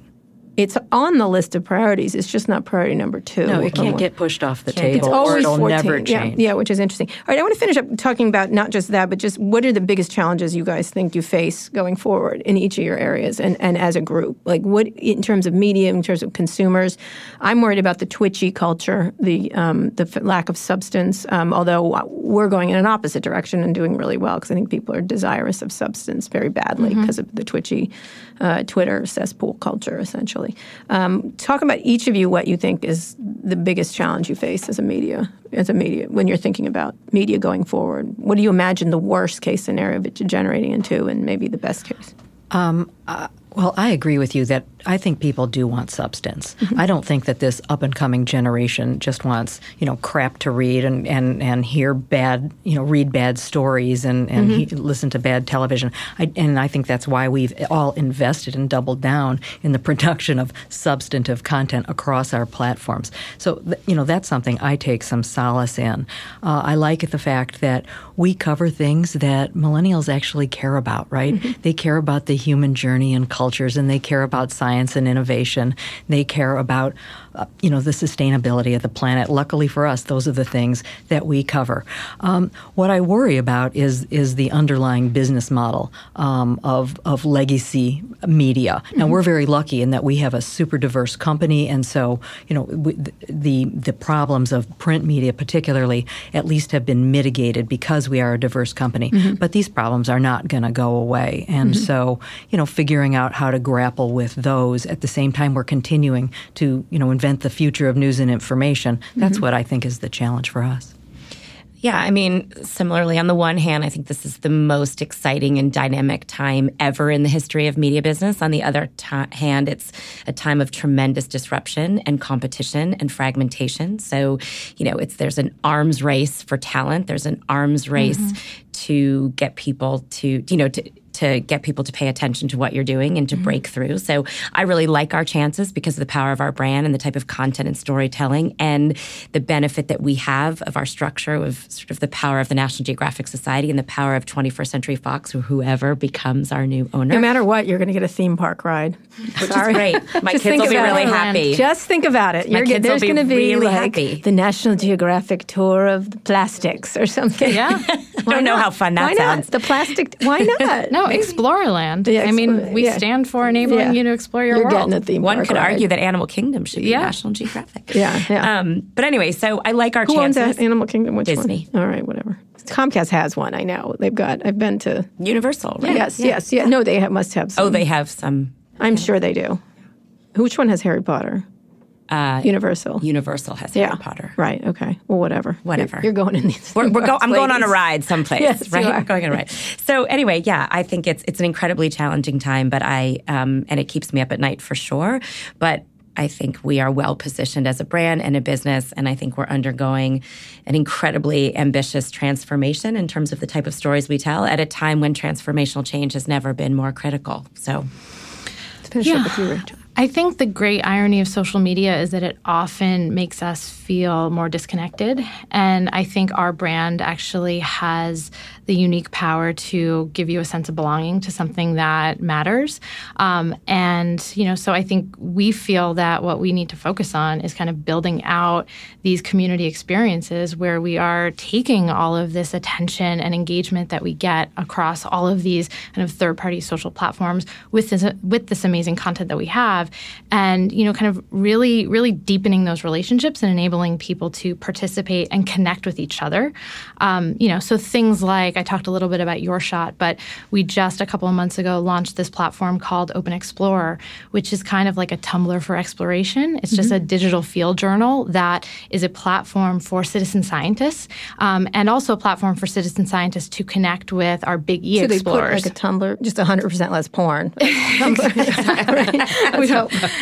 It's on the list of priorities. It's just not priority number two. No, it can't get pushed off the table. It's always or it'll 14. never change. Yeah, yeah, which is interesting. All right, I want to finish up talking about not just that, but just what are the biggest challenges you guys think you face going forward in each of your areas and, and as a group? Like what in terms of media, in terms of consumers? I'm worried about the twitchy culture, the um, the f- lack of substance. Um, although we're going in an opposite direction and doing really well because I think people are desirous of substance very badly because mm-hmm. of the twitchy uh, Twitter cesspool culture, essentially. Um, talk about each of you what you think is the biggest challenge you face as a media, as a media when you're thinking about media going forward. What do you imagine the worst case scenario of it degenerating into, and maybe the best case? Um, uh, well, I agree with you that I think people do want substance. Mm-hmm. I don't think that this up and coming generation just wants, you know, crap to read and, and, and hear bad, you know, read bad stories and, and mm-hmm. he, listen to bad television. I, and I think that's why we've all invested and doubled down in the production of substantive content across our platforms. So, th- you know, that's something I take some solace in. Uh, I like the fact that we cover things that millennials actually care about, right? Mm-hmm. They care about the human journey and cultures and they care about science and innovation. They care about uh, you know the sustainability of the planet. Luckily for us, those are the things that we cover. Um, what I worry about is is the underlying business model um, of of legacy media. Now mm-hmm. we're very lucky in that we have a super diverse company, and so you know we, the the problems of print media, particularly, at least have been mitigated because we are a diverse company. Mm-hmm. But these problems are not going to go away, and mm-hmm. so you know figuring out how to grapple with those at the same time we're continuing to you know invent the future of news and information. That's mm-hmm. what I think is the challenge for us. Yeah, I mean, similarly, on the one hand, I think this is the most exciting and dynamic time ever in the history of media business. On the other hand, it's a time of tremendous disruption and competition and fragmentation. So, you know, it's there's an arms race for talent. There's an arms race mm-hmm. to get people to, you know, to to get people to pay attention to what you're doing and to mm-hmm. break through. So I really like our chances because of the power of our brand and the type of content and storytelling and the benefit that we have of our structure of sort of the power of the National Geographic Society and the power of 21st Century Fox or whoever becomes our new owner. No matter what, you're going to get a theme park ride. Which Sorry. is great. My kids will be really it. happy. Just think about it. My kids there's going to be really like happy. the National Geographic tour of the plastics or something. Yeah. I don't know how fun that why sounds. Not? The plastic. Why not? no, Explorerland. Yeah, I mean, we yeah. stand for enabling yeah. you to explore your You're world. Getting a theme One park could ride. argue that Animal Kingdom should be National Geographic. Yeah, yeah. Um, but anyway, so I like our Who chances. owns that Animal Kingdom? Which Disney. One? All right, whatever. Comcast has one. I know they've got. I've been to Universal. Right? Yes, yes, yeah. No, they have, must have. Some. Oh, they have some. I'm sure they do. Which one has Harry Potter? Uh, Universal. Universal has yeah. Harry Potter. Right. Okay. Well, whatever. Whatever. You're, you're going in these. We're, we're go, I'm going on a ride someplace. yes, right. You are. Going on a ride. So anyway, yeah, I think it's it's an incredibly challenging time, but I um, and it keeps me up at night for sure. But I think we are well positioned as a brand and a business, and I think we're undergoing an incredibly ambitious transformation in terms of the type of stories we tell at a time when transformational change has never been more critical. So, finish yeah. up with you, Rachel. I think the great irony of social media is that it often makes us feel more disconnected. And I think our brand actually has the unique power to give you a sense of belonging to something that matters. Um, and, you know, so I think we feel that what we need to focus on is kind of building out these community experiences where we are taking all of this attention and engagement that we get across all of these kind of third party social platforms with this, with this amazing content that we have and, you know, kind of really, really deepening those relationships and enabling people to participate and connect with each other. Um, you know, so things like I talked a little bit about Your Shot, but we just a couple of months ago launched this platform called Open Explorer, which is kind of like a Tumblr for exploration. It's mm-hmm. just a digital field journal that is a platform for citizen scientists um, and also a platform for citizen scientists to connect with our big E so explorers. They put like a Tumblr, just 100% less porn. we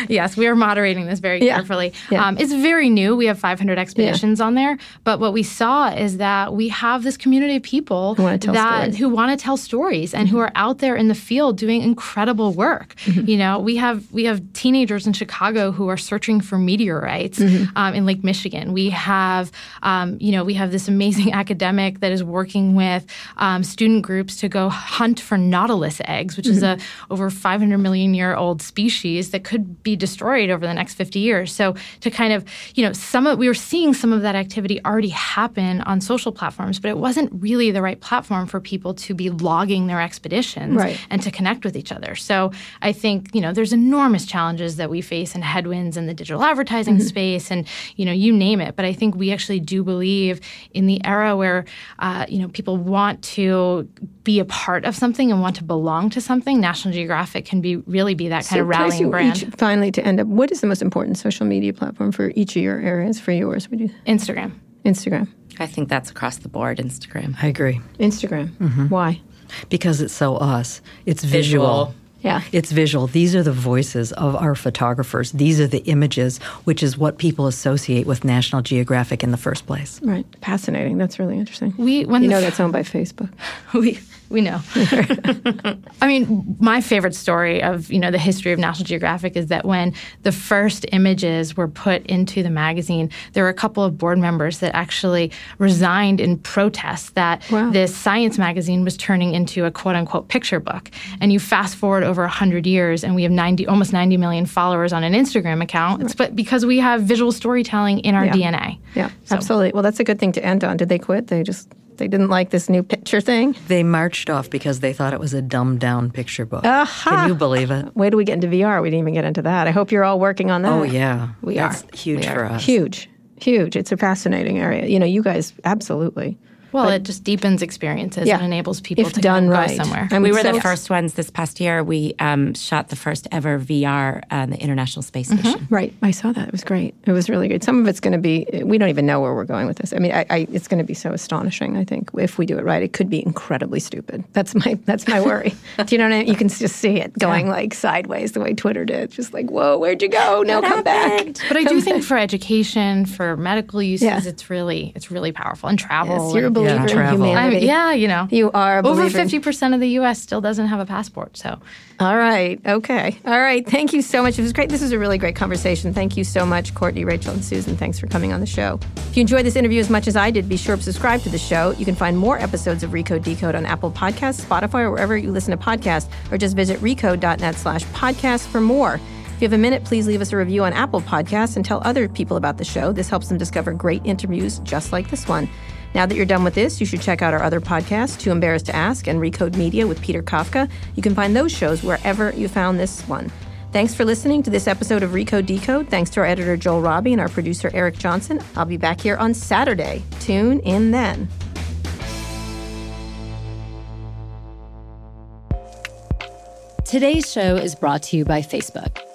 Yes, we are moderating this very yeah. carefully. Yeah. Um, it's very new. We have 500 expeditions yeah. on there, but what we saw is that we have this community of people that stories. who want to tell stories and who are out there in the field doing incredible work. Mm-hmm. You know, we have we have teenagers in Chicago who are searching for meteorites mm-hmm. um, in Lake Michigan. We have um, you know we have this amazing academic that is working with um, student groups to go hunt for nautilus eggs, which mm-hmm. is a over 500 million year old species that could be destroyed over the next 50 years. So to kind of you know some of we were seeing some of that activity already happen on social platforms, but it wasn't really the right platform for people to be logging their expeditions right. and to connect with each other. So I think, you know, there's enormous challenges that we face and headwinds in the digital advertising mm-hmm. space and, you know, you name it. But I think we actually do believe in the era where, uh, you know, people want to be a part of something and want to belong to something. National Geographic can be really be that kind so of rallying brand. Each, finally, to end up, what is the most important social media platform for each of your areas? For yours, would you? Instagram. Instagram. I think that's across the board, Instagram. I agree. Instagram. Mm-hmm. Why? Because it's so us. It's visual. visual. Yeah. It's visual. These are the voices of our photographers. These are the images, which is what people associate with National Geographic in the first place. Right. Fascinating. That's really interesting. We when you know that's owned by Facebook. we we know. I mean, my favorite story of you know the history of National Geographic is that when the first images were put into the magazine, there were a couple of board members that actually resigned in protest that wow. this science magazine was turning into a quote unquote picture book. And you fast forward over hundred years, and we have ninety almost ninety million followers on an Instagram account. It's but because we have visual storytelling in our yeah. DNA. Yeah, so. absolutely. Well, that's a good thing to end on. Did they quit? They just they didn't like this new picture thing. They marched off because they thought it was a dumbed down picture book. Uh-huh. Can you believe it? Wait till we get into VR. We didn't even get into that. I hope you're all working on that. Oh yeah, we That's are huge we for us. Huge, huge. It's a fascinating area. You know, you guys absolutely. Well, But it just deepens experiences Yeah. and enables people if to done kind right. go somewhere. I'm we were so the first ones this past year. We um, shot the first ever VR on the International Space Mm-hmm. Station. Right, I saw that. It was great. It was really good. Some of it's going to be. We don't even know where we're going with this. I mean, I, I, it's going to be so astonishing. I think if we do it right, it could be incredibly stupid. That's my that's my worry. do you know what I mean? You can just see it going like sideways the way Twitter did. Just like, whoa, where'd you go? No, come back. But I do think for education, for medical uses, Yeah. it's really it's really powerful. And travel. Yes, you're and- believer in travel. I humanity. mean, yeah, you know. You are a Over believer in- fifty percent of the U.S. still doesn't have a passport. So All right. Okay. All right. Thank you so much. It was great. This was a really great conversation. Thank you so much, Courteney, Rachel, and Susan. Thanks for coming on the show. If you enjoyed this interview as much as I did, be sure to subscribe to the show. You can find more episodes of Recode Decode on Apple Podcasts, Spotify, or wherever you listen to podcasts, or just visit recode.net slash podcast for more. If you have a minute, please leave us a review on Apple Podcasts and tell other people about the show. This helps them discover great interviews just like this one. Now that you're done with this, you should check out our other podcasts, Too Embarrassed to Ask and Recode Media with Peter Kafka. You can find those shows wherever you found this one. Thanks for listening to this episode of Recode Decode. Thanks to our editor, Joel Robbie, and our producer, Eric Johnson. I'll be back here on Saturday. Tune in then. Today's show is brought to you by Facebook.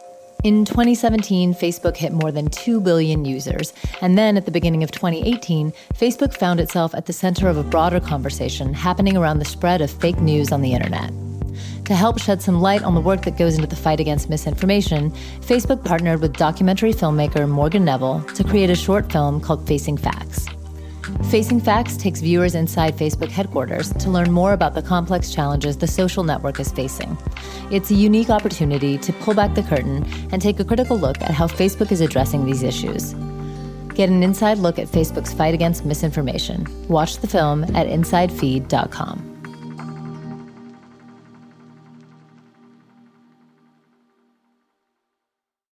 In 2017, Facebook hit more than 2 billion users. And then at the beginning of 2018, Facebook found itself at the center of a broader conversation happening around the spread of fake news on the internet. To help shed some light on the work that goes into the fight against misinformation, Facebook partnered with documentary filmmaker Morgan Neville to create a short film called Facing Facts. Facing Facts takes viewers inside Facebook headquarters to learn more about the complex challenges the social network is facing. It's a unique opportunity to pull back the curtain and take a critical look at how Facebook is addressing these issues. Get an inside look at Facebook's fight against misinformation. Watch the film at InsideFeed.com.